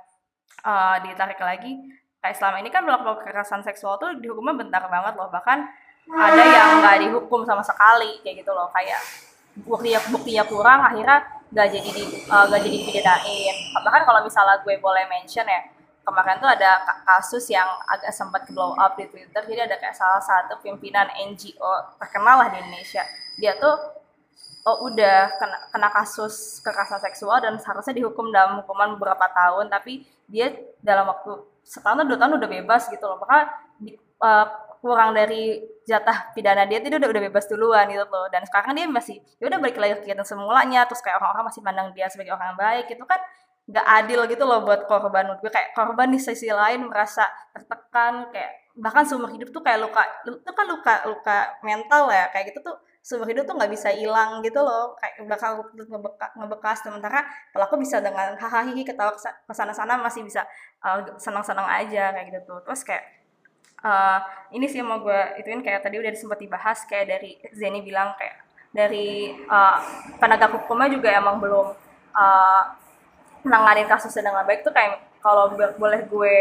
uh, ditarik lagi kayak selama ini kan pelaku kekerasan seksual tuh dihukumnya bentar banget loh. Bahkan ada yang nggak dihukum sama sekali kayak gitu loh. Kayak bukti buktinya kurang akhirnya nggak jadi di uh, gak jadi dipidanain bahkan kalau misalnya gue boleh mention ya kemarin tuh ada kasus yang agak sempat blow up di Twitter. Jadi ada kayak salah satu pimpinan NGO terkenal lah di Indonesia. Dia tuh oh udah kena, kena kasus kekerasan seksual dan seharusnya dihukum dalam hukuman beberapa tahun tapi dia dalam waktu setahun atau dua tahun udah bebas gitu loh. Maka di, uh, kurang dari jatah pidana dia itu udah udah bebas duluan gitu loh. Dan sekarang dia masih ya udah balik lagi kegiatan semulanya terus kayak orang-orang masih pandang dia sebagai orang baik itu kan nggak adil gitu loh buat korban. Gue kayak korban di sisi lain merasa tertekan kayak bahkan seumur hidup tuh kayak luka itu kan luka luka mental ya kayak gitu tuh seumur hidup tuh nggak bisa hilang gitu loh. Kayak bakal ngebekas, ngebekas. Sementara pelaku bisa dengan hahaha ketawa ke sana sana masih bisa uh, eh, senang senang aja kayak gitu tuh. Terus kayak uh, ini sih mau gue ituin kayak tadi udah sempat dibahas kayak dari Zeni bilang kayak dari uh, penegak hukumnya juga emang belum uh, menangani kasusnya dengan baik tuh kayak kalau boleh gue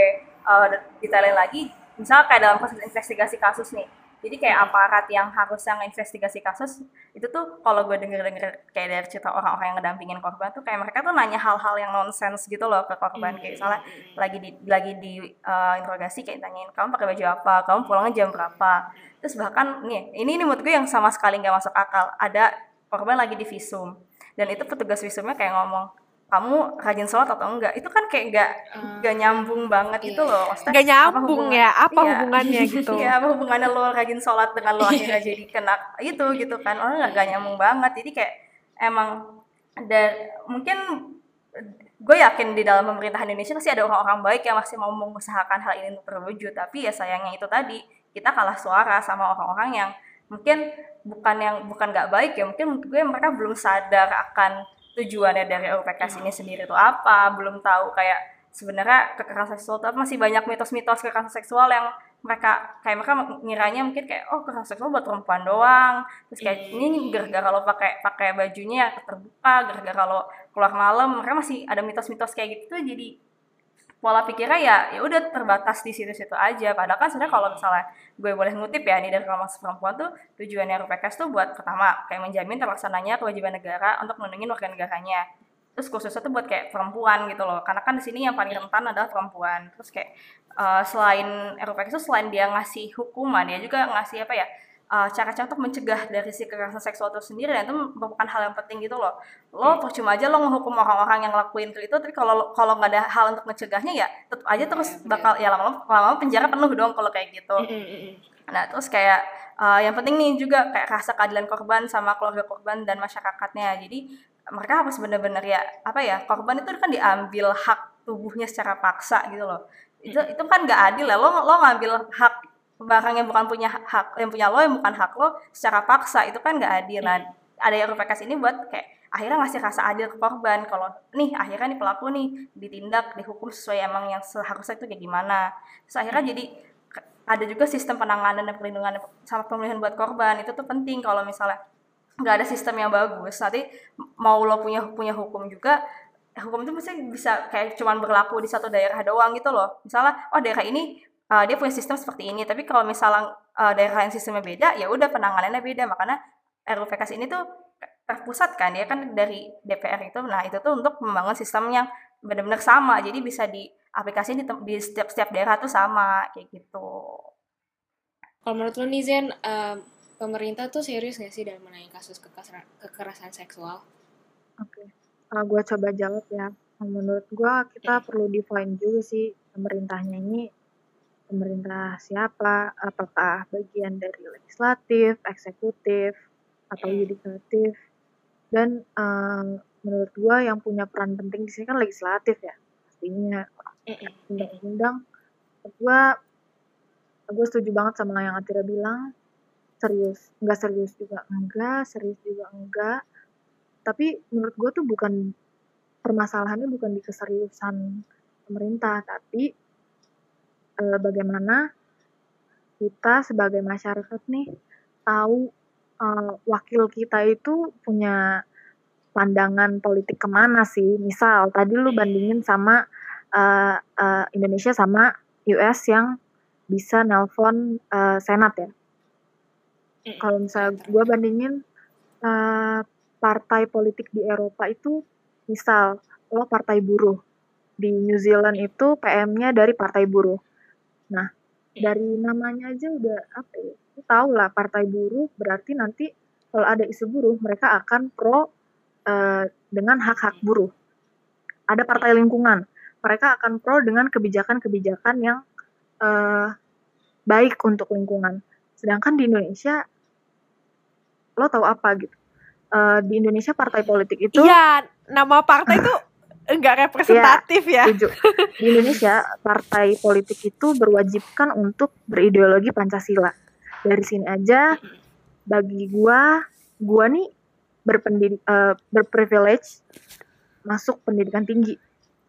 uh, detailin lagi misalnya kayak dalam proses investigasi kasus nih jadi kayak aparat yang harus yang investigasi kasus itu tuh kalau gue denger-denger kayak dari cerita orang-orang yang ngedampingin korban tuh kayak mereka tuh nanya hal-hal yang nonsens gitu loh ke korban. Kayak misalnya lagi di lagi di uh, interogasi kayak tanyain kamu pakai baju apa? Kamu pulangnya jam berapa? Terus bahkan nih ini ini menurut gue yang sama sekali nggak masuk akal. Ada korban lagi di visum. Dan itu petugas visumnya kayak ngomong kamu rajin sholat atau enggak. Itu kan kayak enggak enggak uh, nyambung banget iya. itu loh Maksudnya, enggak nyambung apa ya? Apa iya. hubungannya gitu? Ya apa hubungannya lo rajin sholat dengan lo akhirnya jadi kena itu gitu kan. Orang nggak nyambung banget. Jadi kayak emang ada mungkin gue yakin di dalam pemerintahan Indonesia pasti ada orang-orang baik yang masih mau mengusahakan hal ini untuk terwujud tapi ya sayangnya itu tadi kita kalah suara sama orang-orang yang mungkin bukan yang bukan nggak baik ya. Mungkin gue mereka belum sadar akan tujuannya dari UPKS ini sendiri itu apa? Belum tahu kayak sebenarnya kekerasan seksual itu masih banyak mitos-mitos kekerasan seksual yang mereka kayak mereka ngiranya mungkin kayak oh kekerasan seksual buat perempuan doang. Terus kayak mm. ini gara-gara lo pakai pakai bajunya terbuka gara-gara lo keluar malam. Mereka masih ada mitos-mitos kayak gitu jadi pola pikirnya ya ya udah terbatas di situ-situ aja. Padahal kan sebenarnya kalau misalnya gue boleh ngutip ya nih dari Komnas Perempuan tuh tujuannya RUPKS tuh buat pertama kayak menjamin terlaksananya kewajiban negara untuk melindungi warga negaranya. Terus khususnya tuh buat kayak perempuan gitu loh. Karena kan di sini yang paling rentan adalah perempuan. Terus kayak uh, selain RUPKS itu selain dia ngasih hukuman dia juga ngasih apa ya uh, cara-cara untuk mencegah dari si kekerasan seksual itu sendiri dan itu merupakan hal yang penting gitu loh. Lo hmm. percuma aja lo menghukum orang-orang yang ngelakuin itu tapi kalau kalau nggak ada hal untuk mencegahnya ya tetap aja terus bakal ya lama-lama lama-lama penjara penuh dong kalau kayak gitu. Nah terus kayak uh, yang penting nih juga kayak rasa keadilan korban sama keluarga korban dan masyarakatnya. Jadi mereka harus benar-benar ya apa ya korban itu kan diambil hak tubuhnya secara paksa gitu loh. Itu itu kan nggak adil ya lo lo ngambil hak barang yang bukan punya hak yang punya lo yang bukan hak lo secara paksa itu kan nggak adil. Nah ada yang RPKS ini buat kayak akhirnya ngasih rasa adil ke korban kalau nih akhirnya nih pelaku nih ditindak dihukum sesuai emang yang seharusnya itu kayak gimana? Terus akhirnya jadi ada juga sistem penanganan dan perlindungan sama pemulihan buat korban. Itu tuh penting kalau misalnya nggak ada sistem yang bagus. Nanti mau lo punya punya hukum juga hukum itu mesti bisa kayak cuman berlaku di satu daerah doang gitu loh. Misalnya oh daerah ini uh, dia punya sistem seperti ini tapi kalau misalnya uh, daerah yang sistemnya beda ya udah penanganannya beda makanya RUPKS ini tuh terpusat kan ya kan dari DPR itu nah itu tuh untuk membangun sistem yang benar-benar sama jadi bisa di aplikasi di, di setiap setiap daerah tuh sama kayak gitu kalau menurut lo nih Zen uh, pemerintah tuh serius gak sih dalam menangani kasus kekerasan, kekerasan seksual? Oke, okay. uh, gue coba jawab ya. Menurut gue kita okay. perlu define juga sih pemerintahnya ini pemerintah siapa, apakah bagian dari legislatif, eksekutif, atau yudikatif. Dan uh, menurut gue yang punya peran penting di sini kan legislatif ya, pastinya undang-undang. Gue gue setuju banget sama yang Atira bilang serius nggak serius juga enggak serius juga enggak tapi menurut gue tuh bukan permasalahannya bukan di keseriusan pemerintah tapi e, bagaimana kita sebagai masyarakat nih tahu e, wakil kita itu punya pandangan politik ke mana sih? Misal tadi lu bandingin sama uh, uh, Indonesia sama US yang bisa nelpon uh, senat ya? Kalau misalnya gue bandingin uh, partai politik di Eropa itu, misal lo partai buruh. Di New Zealand itu PM-nya dari partai buruh. Nah, dari namanya aja udah apa ya? Tau lah partai buruh berarti nanti kalau ada isu buruh mereka akan pro uh, dengan hak-hak buruh. Ada partai lingkungan, mereka akan pro dengan kebijakan-kebijakan yang uh, baik untuk lingkungan. Sedangkan di Indonesia lo tahu apa gitu uh, di Indonesia partai politik itu Iya, nama partai itu enggak representatif ya, ya. Di Indonesia partai politik itu berwajibkan untuk berideologi Pancasila. Dari sini aja bagi gua gua nih berpendidik uh, berprivilege masuk pendidikan tinggi.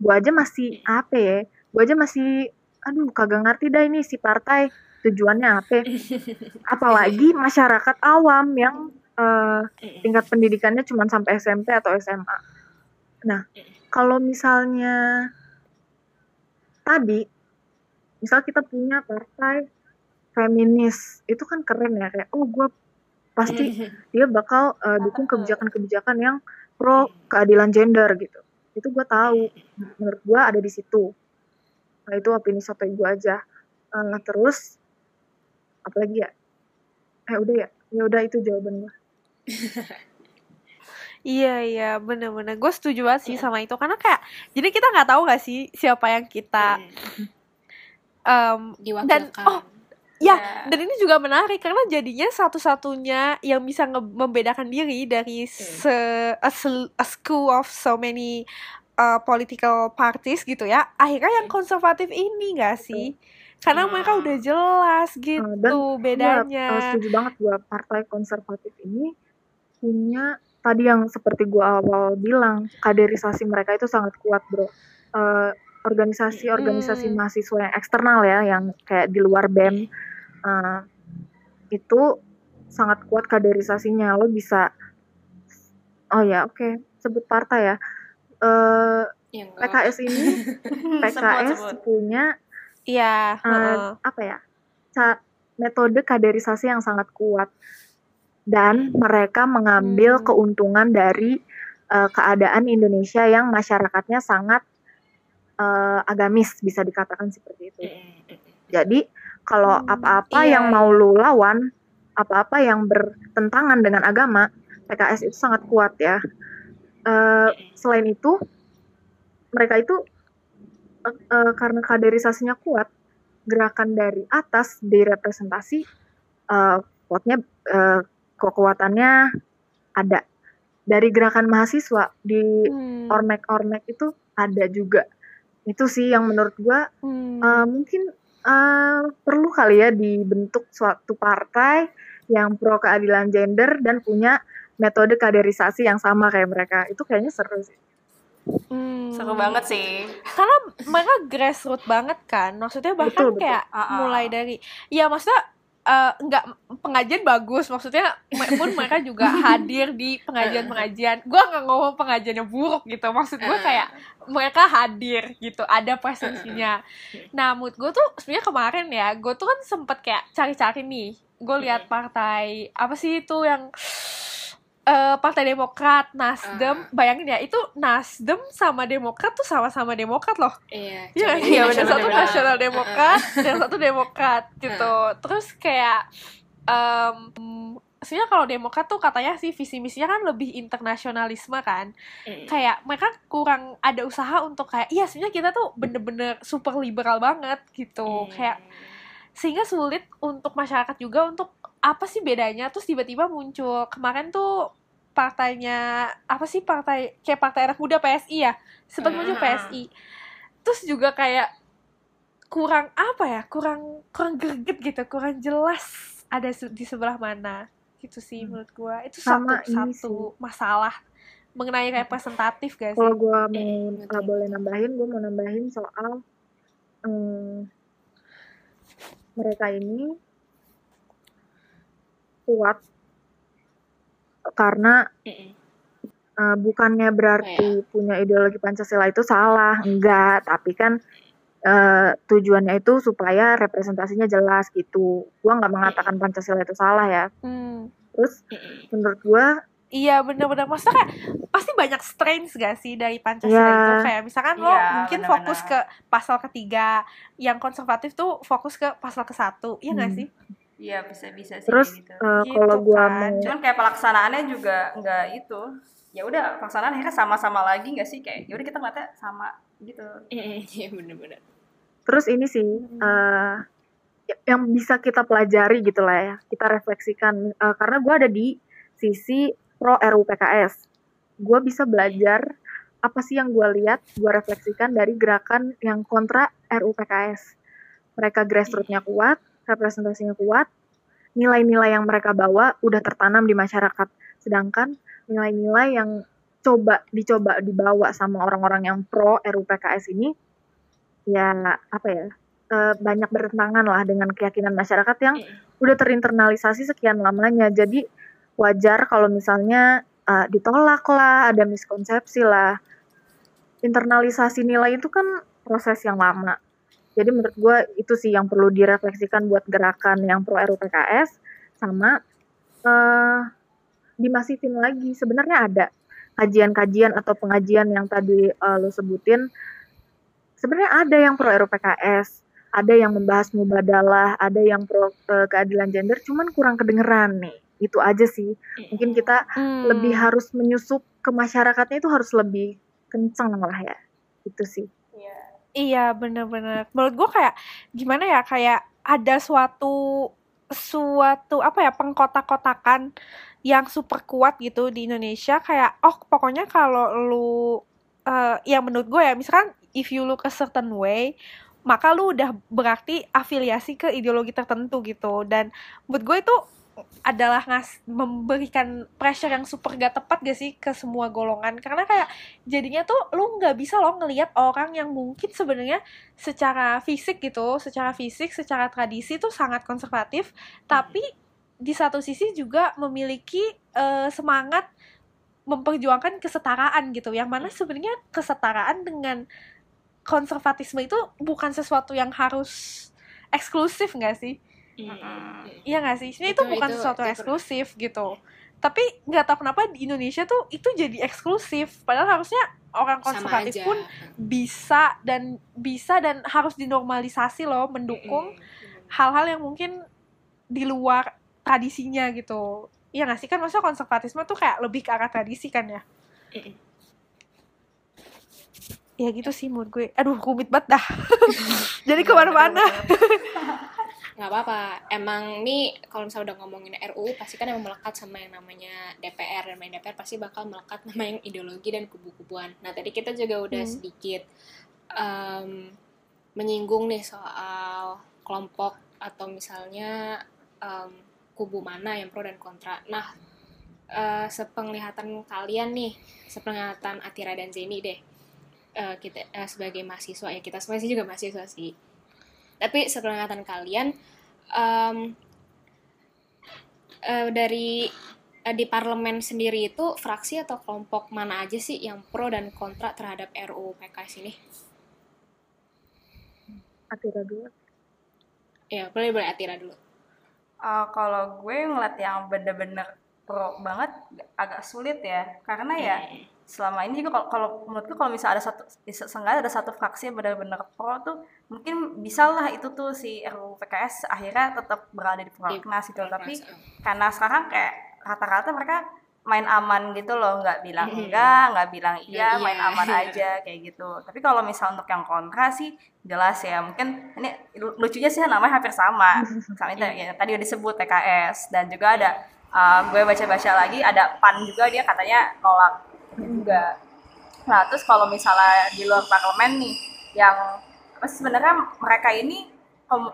Gua aja masih apa ya? Gua aja masih aduh kagak ngerti dah ini si partai tujuannya apa apalagi masyarakat awam yang uh, tingkat pendidikannya cuma sampai SMP atau SMA nah kalau misalnya tadi misal kita punya partai feminis itu kan keren ya kayak oh gue pasti dia bakal uh, dukung kebijakan-kebijakan yang pro keadilan gender gitu. Itu gue tahu. Menurut gue ada di situ. Nah itu opini sampai gue aja. Uh, terus apalagi ya? Eh udah ya? Ya udah itu jawaban gue Iya iya bener-bener gue setuju banget sih yeah. sama itu. Karena kayak jadi kita nggak tahu gak sih siapa yang kita um, dan oh ya yeah. dan ini juga menarik karena jadinya satu-satunya yang bisa membedakan diri dari se a, a school of so many uh, political parties gitu ya akhirnya yang konservatif ini gak sih? Karena mereka udah jelas gitu uh, dan bedanya. Uh, setuju banget gue partai konservatif ini punya tadi yang seperti gue awal bilang kaderisasi mereka itu sangat kuat bro. Uh, organisasi-organisasi hmm. mahasiswa yang eksternal ya, yang kayak di luar BEM uh, itu sangat kuat kaderisasinya. Lo bisa, oh ya oke, okay. sebut partai ya. Uh, ya PKS ini, PKS punya Iya. Uh, apa ya? Metode kaderisasi yang sangat kuat dan mereka mengambil hmm. keuntungan dari uh, keadaan Indonesia yang masyarakatnya sangat uh, agamis bisa dikatakan seperti itu. Hmm, hmm, Jadi kalau apa-apa hmm, yang iya, mau lu lawan apa-apa yang bertentangan dengan agama PKS itu sangat kuat ya uh, selain itu mereka itu uh, uh, karena kaderisasinya kuat gerakan dari atas direpresentasi uh, kuatnya uh, kekuatannya ada dari gerakan mahasiswa di hmm. ormek-ormek itu ada juga itu sih yang menurut gua hmm. uh, mungkin uh, perlu kali ya dibentuk suatu partai yang pro keadilan gender dan punya metode kaderisasi yang sama kayak mereka itu kayaknya seru sih Hmm. Seru banget sih. Karena mereka grassroots banget kan. Maksudnya bahkan betul, kayak betul. Uh-uh. mulai dari ya maksudnya uh, nggak pengajian bagus. Maksudnya pun mereka juga hadir di pengajian-pengajian. Gue nggak ngomong pengajiannya buruk gitu. Maksud gue kayak mereka hadir gitu ada presensinya. Nah mood gue tuh sebenarnya kemarin ya gue tuh kan sempet kayak cari-cari nih. Gue lihat partai apa sih itu yang uh, Partai Demokrat, Nasdem, uh. bayangin ya itu Nasdem sama Demokrat tuh sama-sama Demokrat loh. Iya. Iya, iya yang satu Nasional Demokrat, uh. yang satu Demokrat gitu. Uh. Terus kayak um, sebenarnya kalau Demokrat tuh katanya sih visi misinya kan lebih internasionalisme kan. Mm. Kayak mereka kurang ada usaha untuk kayak iya sebenarnya kita tuh bener-bener super liberal banget gitu. Mm. Kayak sehingga sulit untuk masyarakat juga untuk apa sih bedanya? Terus tiba-tiba muncul kemarin tuh partainya apa sih partai kayak partai anak muda PSI ya? Sempat muncul. PSI terus juga kayak kurang apa ya kurang kurang greget gitu kurang jelas ada di sebelah mana. Gitu sih hmm. menurut gua. Itu Sama satu satu sih. masalah mengenai representatif guys kalau gua mau uh, boleh nambahin gua mau nambahin soal um, mereka ini kuat karena uh, bukannya berarti oh, ya. punya ideologi Pancasila itu salah, enggak, tapi kan uh, tujuannya itu supaya representasinya jelas gitu. Gua nggak mengatakan Pancasila itu salah ya. Hmm. Terus menurut gua Iya bener-bener Maksudnya kayak Pasti banyak strains gak sih Dari Pancasila yeah. itu Kayak misalkan yeah, lo mungkin bener -bener. fokus ke Pasal ketiga Yang konservatif tuh Fokus ke pasal ke satu Iya hmm. gak sih? Iya bisa bisa sih Terus gitu. Uh, gitu kalau gua kan. mau cuman kayak pelaksanaannya juga nggak itu. Ya udah pelaksanaan akhirnya sama-sama lagi nggak sih kayak ya udah kita ngeliatnya sama gitu. Iya bener-bener. Terus ini sih uh, yang bisa kita pelajari gitu lah ya. Kita refleksikan uh, karena gua ada di sisi pro RUU PKS. Gua bisa belajar apa sih yang gue lihat, gue refleksikan dari gerakan yang kontra RUU PKS. Mereka grassrootsnya kuat, representasinya kuat, nilai-nilai yang mereka bawa udah tertanam di masyarakat. Sedangkan nilai-nilai yang coba dicoba dibawa sama orang-orang yang pro RUU PKS ini ya apa ya e, banyak bertentangan lah dengan keyakinan masyarakat yang udah terinternalisasi sekian lamanya. Jadi wajar kalau misalnya uh, ditolak lah ada miskonsepsi lah. Internalisasi nilai itu kan proses yang lama jadi menurut gue itu sih yang perlu direfleksikan buat gerakan yang pro RUPKS sama uh, dimasifin lagi. Sebenarnya ada kajian-kajian atau pengajian yang tadi uh, lo sebutin. Sebenarnya ada yang pro RUPKS, ada yang membahas mubadalah, ada yang pro uh, keadilan gender, cuman kurang kedengeran nih. Itu aja sih. Mungkin kita hmm. lebih harus menyusup ke masyarakatnya itu harus lebih kenceng lah ya. Itu sih. Iya bener-bener. Menurut gue kayak gimana ya kayak ada suatu suatu apa ya pengkotak-kotakan yang super kuat gitu di Indonesia kayak oh pokoknya kalau lu uh, ya menurut gue ya misalkan if you look a certain way maka lu udah berarti afiliasi ke ideologi tertentu gitu dan menurut gue itu adalah ngas memberikan pressure yang super gak tepat gak sih ke semua golongan? Karena kayak jadinya tuh lu nggak bisa lo ngelihat orang yang mungkin sebenarnya secara fisik gitu secara fisik secara tradisi tuh sangat konservatif tapi di satu sisi juga memiliki uh, semangat memperjuangkan kesetaraan gitu. Yang mana sebenarnya kesetaraan dengan konservatisme itu bukan sesuatu yang harus eksklusif gak sih Iya, iya gak sih? Ini itu, itu bukan itu, sesuatu itu, eksklusif gitu. Tapi nggak tahu kenapa di Indonesia tuh itu jadi eksklusif. Padahal harusnya orang konservatif pun bisa dan bisa dan harus dinormalisasi loh mendukung hal-hal yang mungkin di luar tradisinya gitu. Iya gak sih? Kan maksudnya konservatisme tuh kayak lebih ke arah tradisi kan ya? Ya gitu sih menurut gue. Aduh rumit banget dah. Jadi ke mana-mana nggak apa-apa. Emang nih kalau misalnya udah ngomongin RUU pasti kan emang melekat sama yang namanya DPR dan main DPR pasti bakal melekat sama yang ideologi dan kubu-kubuan. Nah tadi kita juga udah hmm. sedikit um, menyinggung nih soal kelompok atau misalnya um, kubu mana yang pro dan kontra. Nah uh, sepenglihatan kalian nih sepenglihatan Atira dan Zeni deh. Uh, kita uh, sebagai mahasiswa ya kita semua sih juga mahasiswa sih tapi sepenglihatan kalian um, uh, dari uh, di parlemen sendiri itu fraksi atau kelompok mana aja sih yang pro dan kontra terhadap RUU PKS ini? Atira dulu. Ya, boleh boleh Atira dulu. Uh, kalau gue ngeliat yang bener-bener pro banget agak sulit ya, karena ya hmm selama ini juga kalau, kalau menurutku kalau misalnya ada satu seenggaknya ada satu fraksi yang benar-benar pro tuh mungkin bisa lah itu tuh si RUU PKS akhirnya tetap berada di prolegnas gitu. Tapi karena sekarang kayak rata-rata mereka main aman gitu loh nggak bilang enggak nggak bilang iya, iya main aman aja kayak gitu. Tapi kalau misal untuk yang kontra sih jelas ya mungkin ini lucunya sih namanya hampir sama. Sama itu ya tadi udah disebut PKS dan juga ada uh, gue baca-baca lagi ada PAN juga dia katanya nolak juga nah terus kalau misalnya di luar parlemen nih yang sebenarnya mereka ini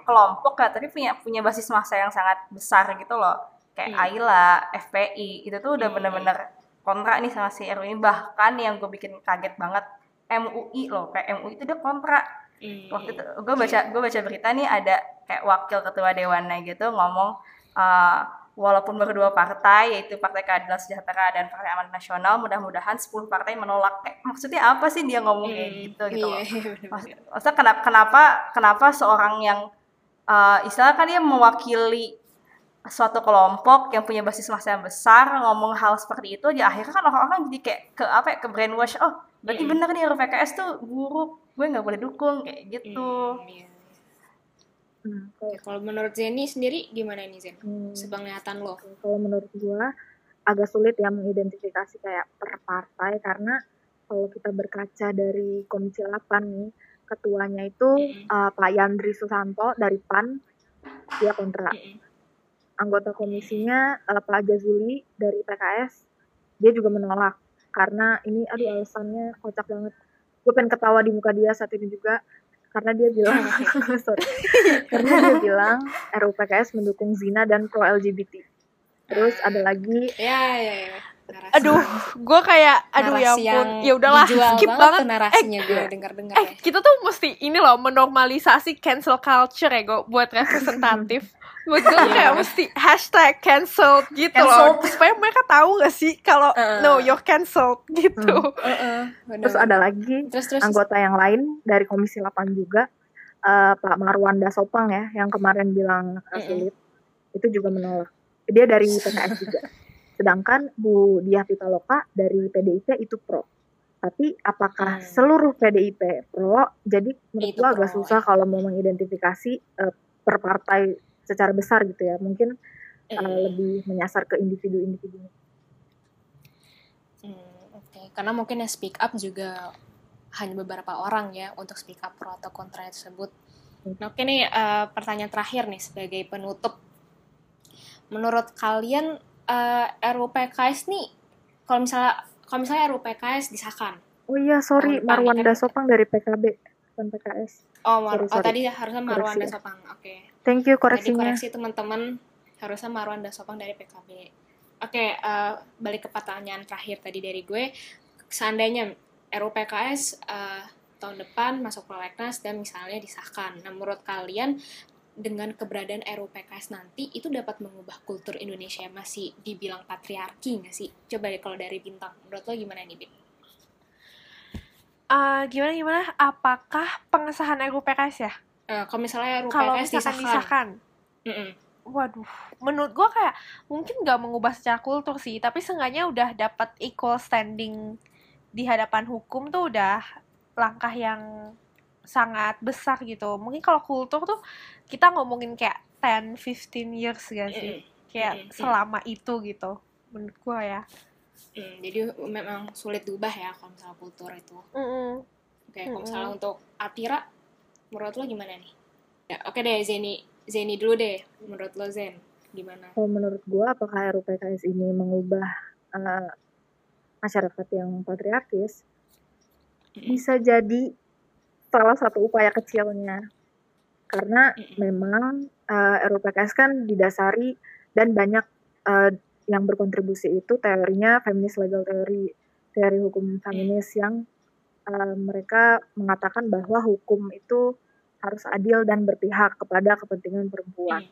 kelompok ya tapi punya punya basis massa yang sangat besar gitu loh kayak hmm. AILA, FPI itu tuh udah hmm. bener-bener kontra nih sama si RU ini bahkan yang gue bikin kaget banget MUI loh kayak MUI itu dia kontra hmm. waktu itu gue baca gue baca berita nih ada kayak wakil ketua dewannya gitu ngomong uh, walaupun berdua partai yaitu Partai Keadilan Sejahtera dan Partai Amanat Nasional mudah-mudahan 10 partai menolak eh, maksudnya apa sih dia ngomong kayak hmm, gitu gitu iya, iya maksudnya kenapa kenapa kenapa seorang yang uh, istilah kan dia mewakili suatu kelompok yang punya basis massa yang besar ngomong hal seperti itu ya akhirnya kan orang-orang jadi kayak ke apa ya ke brainwash oh berarti hmm. bener nih RPKS tuh buruk gue nggak boleh dukung kayak gitu hmm, iya. Hmm, kalau menurut Zeni sendiri gimana nih Zen? Hmm. Sepenglihatan lo? Kalau menurut gua agak sulit ya mengidentifikasi kayak per partai karena kalau kita berkaca dari Komisi 8 nih, ketuanya itu hmm. uh, Pak Yandri Susanto dari PAN, dia kontra. Hmm. Anggota komisinya uh, Pak Jazuli dari PKS, dia juga menolak karena ini aduh alasannya kocak banget. Gue pengen ketawa di muka dia saat ini juga karena dia bilang sorry karena dia bilang RUU PKS mendukung zina dan pro LGBT terus ada lagi ya ya, ya. Narasi. Aduh, gue kayak aduh ya ampun. Ya udahlah, skip banget. narasinya eh, gue dengar-dengar eh, ya. kita tuh mesti ini loh menormalisasi cancel culture ya gue buat representatif. Buat gue iya. kayak mesti hashtag cancel gitu cancelled. loh supaya mereka tahu gak sih kalau uh, no you're cancelled gitu. Uh, uh, terus ada lagi terus, terus, anggota yang lain dari komisi 8 juga uh, Pak Marwanda Sopang ya yang kemarin bilang uh, sulit itu juga menolak. Dia dari PKS juga. Sedangkan Bu Diah Pitaloka dari PDIP itu pro. Tapi apakah hmm. seluruh PDIP pro? Jadi menurut gue agak susah kalau mau mengidentifikasi uh, per partai secara besar gitu ya mungkin uh, lebih menyasar ke individu-individu. Hmm, Oke, okay. karena mungkin yang speak up juga hanya beberapa orang ya untuk speak up pro atau kontra tersebut. Hmm. Nah, oke okay nih uh, pertanyaan terakhir nih sebagai penutup. Menurut kalian uh, eh, RUU PKS nih kalau misalnya kalau misalnya RUU PKS disahkan. Oh iya, sorry, Marwanda Sopang dari PKB, bukan PKS. Oh, Mar sorry, sorry. oh tadi harusnya Marwanda Sopang. Oke. Okay. Thank you koreksinya. Jadi koreksi teman-teman harusnya Marwan dan Sopang dari PKB. Oke, okay, uh, eh, balik ke pertanyaan terakhir tadi dari gue. Seandainya RUU PKS uh, tahun depan masuk prolegnas dan misalnya disahkan. Nah, menurut kalian dengan keberadaan RUU PKS nanti itu dapat mengubah kultur Indonesia yang masih dibilang patriarki nggak sih? Coba deh kalau dari bintang, menurut lo gimana nih, Bint? Uh, gimana gimana? Apakah pengesahan RUU PKS ya? Uh, kalau misalnya RUU kalau PKS disahkan, disahkan. Mm -mm. waduh menurut gue kayak mungkin gak mengubah secara kultur sih tapi seenggaknya udah dapat equal standing di hadapan hukum tuh udah langkah yang sangat besar gitu mungkin kalau kultur tuh kita ngomongin kayak 10-15 years gak sih mm kayak mm -hmm. selama itu gitu menurut gue ya hmm, jadi memang sulit diubah ya kalau misalnya kultur itu mm -hmm. oke okay, kalau misalnya mm untuk Atira menurut lo gimana nih? Ya oke okay deh Zeni. Zeni dulu deh menurut lo Zen gimana? Kalau menurut gue apakah RUPKS ini mengubah uh, masyarakat yang patriarkis? Mm bisa jadi salah satu upaya kecilnya. Karena mm memang uh, RUPKS kan didasari dan banyak uh, yang berkontribusi itu teorinya feminis legal theory, teori hukum feminis yang uh, mereka mengatakan bahwa hukum itu harus adil dan berpihak kepada kepentingan perempuan.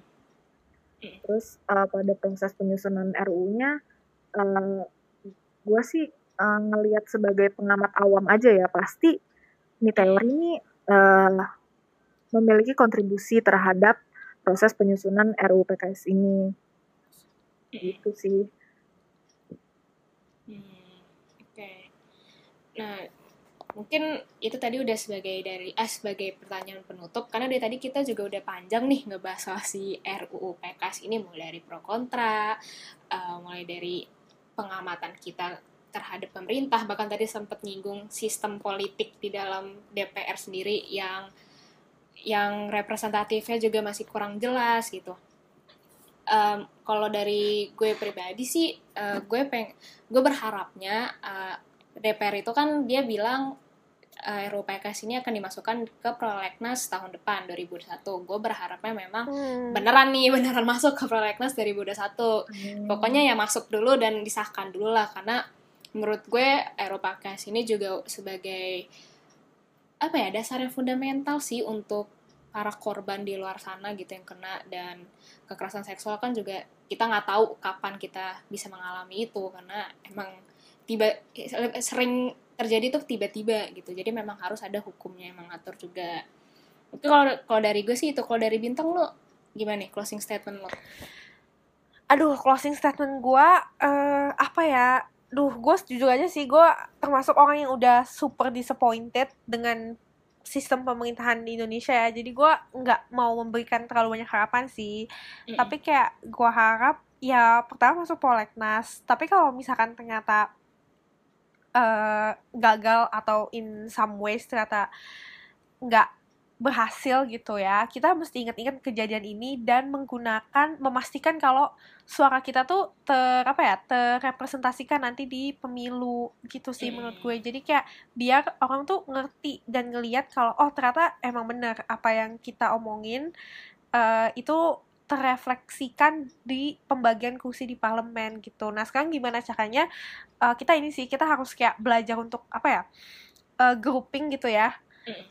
Terus uh, pada proses penyusunan RU-nya, uh, gue sih uh, ngelihat sebagai pengamat awam aja ya pasti ini teori ini uh, memiliki kontribusi terhadap proses penyusunan RUU PKS ini. Gitu sih. Hmm, oke. Okay. nah mungkin itu tadi udah sebagai dari ah sebagai pertanyaan penutup karena dari tadi kita juga udah panjang nih ngebahas soal si RUU PKS ini mulai dari pro kontra uh, mulai dari pengamatan kita terhadap pemerintah bahkan tadi sempat nyinggung sistem politik di dalam DPR sendiri yang yang representatifnya juga masih kurang jelas gitu. Um, kalau dari gue pribadi sih uh, gue peng gue berharapnya uh, DPR itu kan dia bilang uh, RUU PKS ini akan dimasukkan ke prolegnas tahun depan 2021. Gue berharapnya memang hmm. beneran nih beneran masuk ke prolegnas 2021. Hmm. Pokoknya ya masuk dulu dan disahkan dulu lah karena menurut gue RUU PKS ini juga sebagai apa ya dasarnya fundamental sih untuk para korban di luar sana gitu yang kena dan kekerasan seksual kan juga kita nggak tahu kapan kita bisa mengalami itu karena emang tiba sering terjadi tuh tiba-tiba gitu. Jadi memang harus ada hukumnya yang mengatur juga. Oke kalau kalau dari gue sih itu kalau dari bintang lo gimana nih closing statement lo aduh closing statement gue uh, apa ya? Duh gue jujur aja sih gue termasuk orang yang udah super disappointed dengan sistem pemerintahan di Indonesia ya. Jadi gue nggak mau memberikan terlalu banyak harapan sih. Mm-hmm. tapi kayak gue harap ya pertama masuk prolegnas tapi kalau misalkan ternyata uh, gagal atau in some ways ternyata nggak berhasil gitu ya. Kita mesti ingat-ingat kejadian ini dan menggunakan memastikan kalau suara kita tuh ter apa ya terrepresentasikan nanti di pemilu gitu sih menurut gue. Jadi kayak biar orang tuh ngerti dan ngeliat kalau oh ternyata emang bener apa yang kita omongin uh, itu terrefleksikan di pembagian kursi di parlemen gitu. Nah sekarang gimana caranya? Uh, kita ini sih kita harus kayak belajar untuk apa ya uh, grouping gitu ya.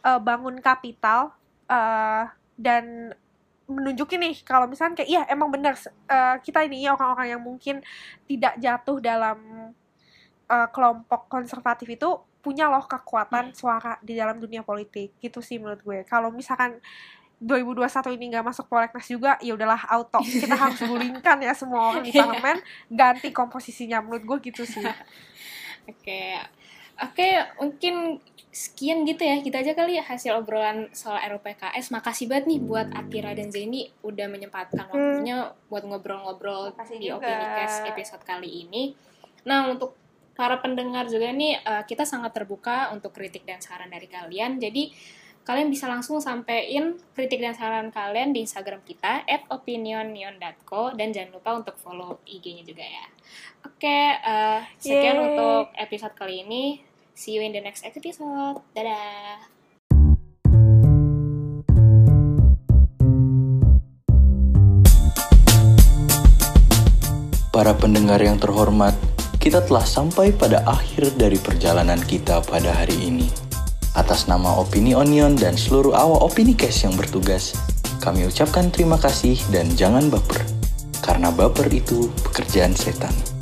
Uh, bangun kapital uh, dan menunjukin nih kalau misalnya kayak iya emang benar uh, kita ini orang-orang yang mungkin tidak jatuh dalam uh, kelompok konservatif itu punya loh kekuatan hmm. suara di dalam dunia politik. Gitu sih menurut gue. Kalau misalkan 2021 ini nggak masuk prolegnas juga ya udahlah auto. Kita harus gulingkan ya semua orang di parlemen ganti komposisinya. Menurut gue gitu sih. Oke okay. oke okay, mungkin sekian gitu ya. Kita aja kali ya hasil obrolan soal RUPKS makasih banget nih buat Atira dan Zeni udah menyempatkan hmm. waktunya buat ngobrol-ngobrol di Opini Cast episode kali ini. Nah untuk para pendengar juga nih uh, kita sangat terbuka untuk kritik dan saran dari kalian. Jadi kalian bisa langsung sampein kritik dan saran kalian di Instagram kita at opinionion.co dan jangan lupa untuk follow IG-nya juga ya oke okay, uh, eh, sekian Yeay. untuk episode kali ini See you in the next episode. Dadah. Para pendengar yang terhormat, kita telah sampai pada akhir dari perjalanan kita pada hari ini. Atas nama Opini Onion dan seluruh awak Opini Cash yang bertugas, kami ucapkan terima kasih dan jangan baper. Karena baper itu pekerjaan setan.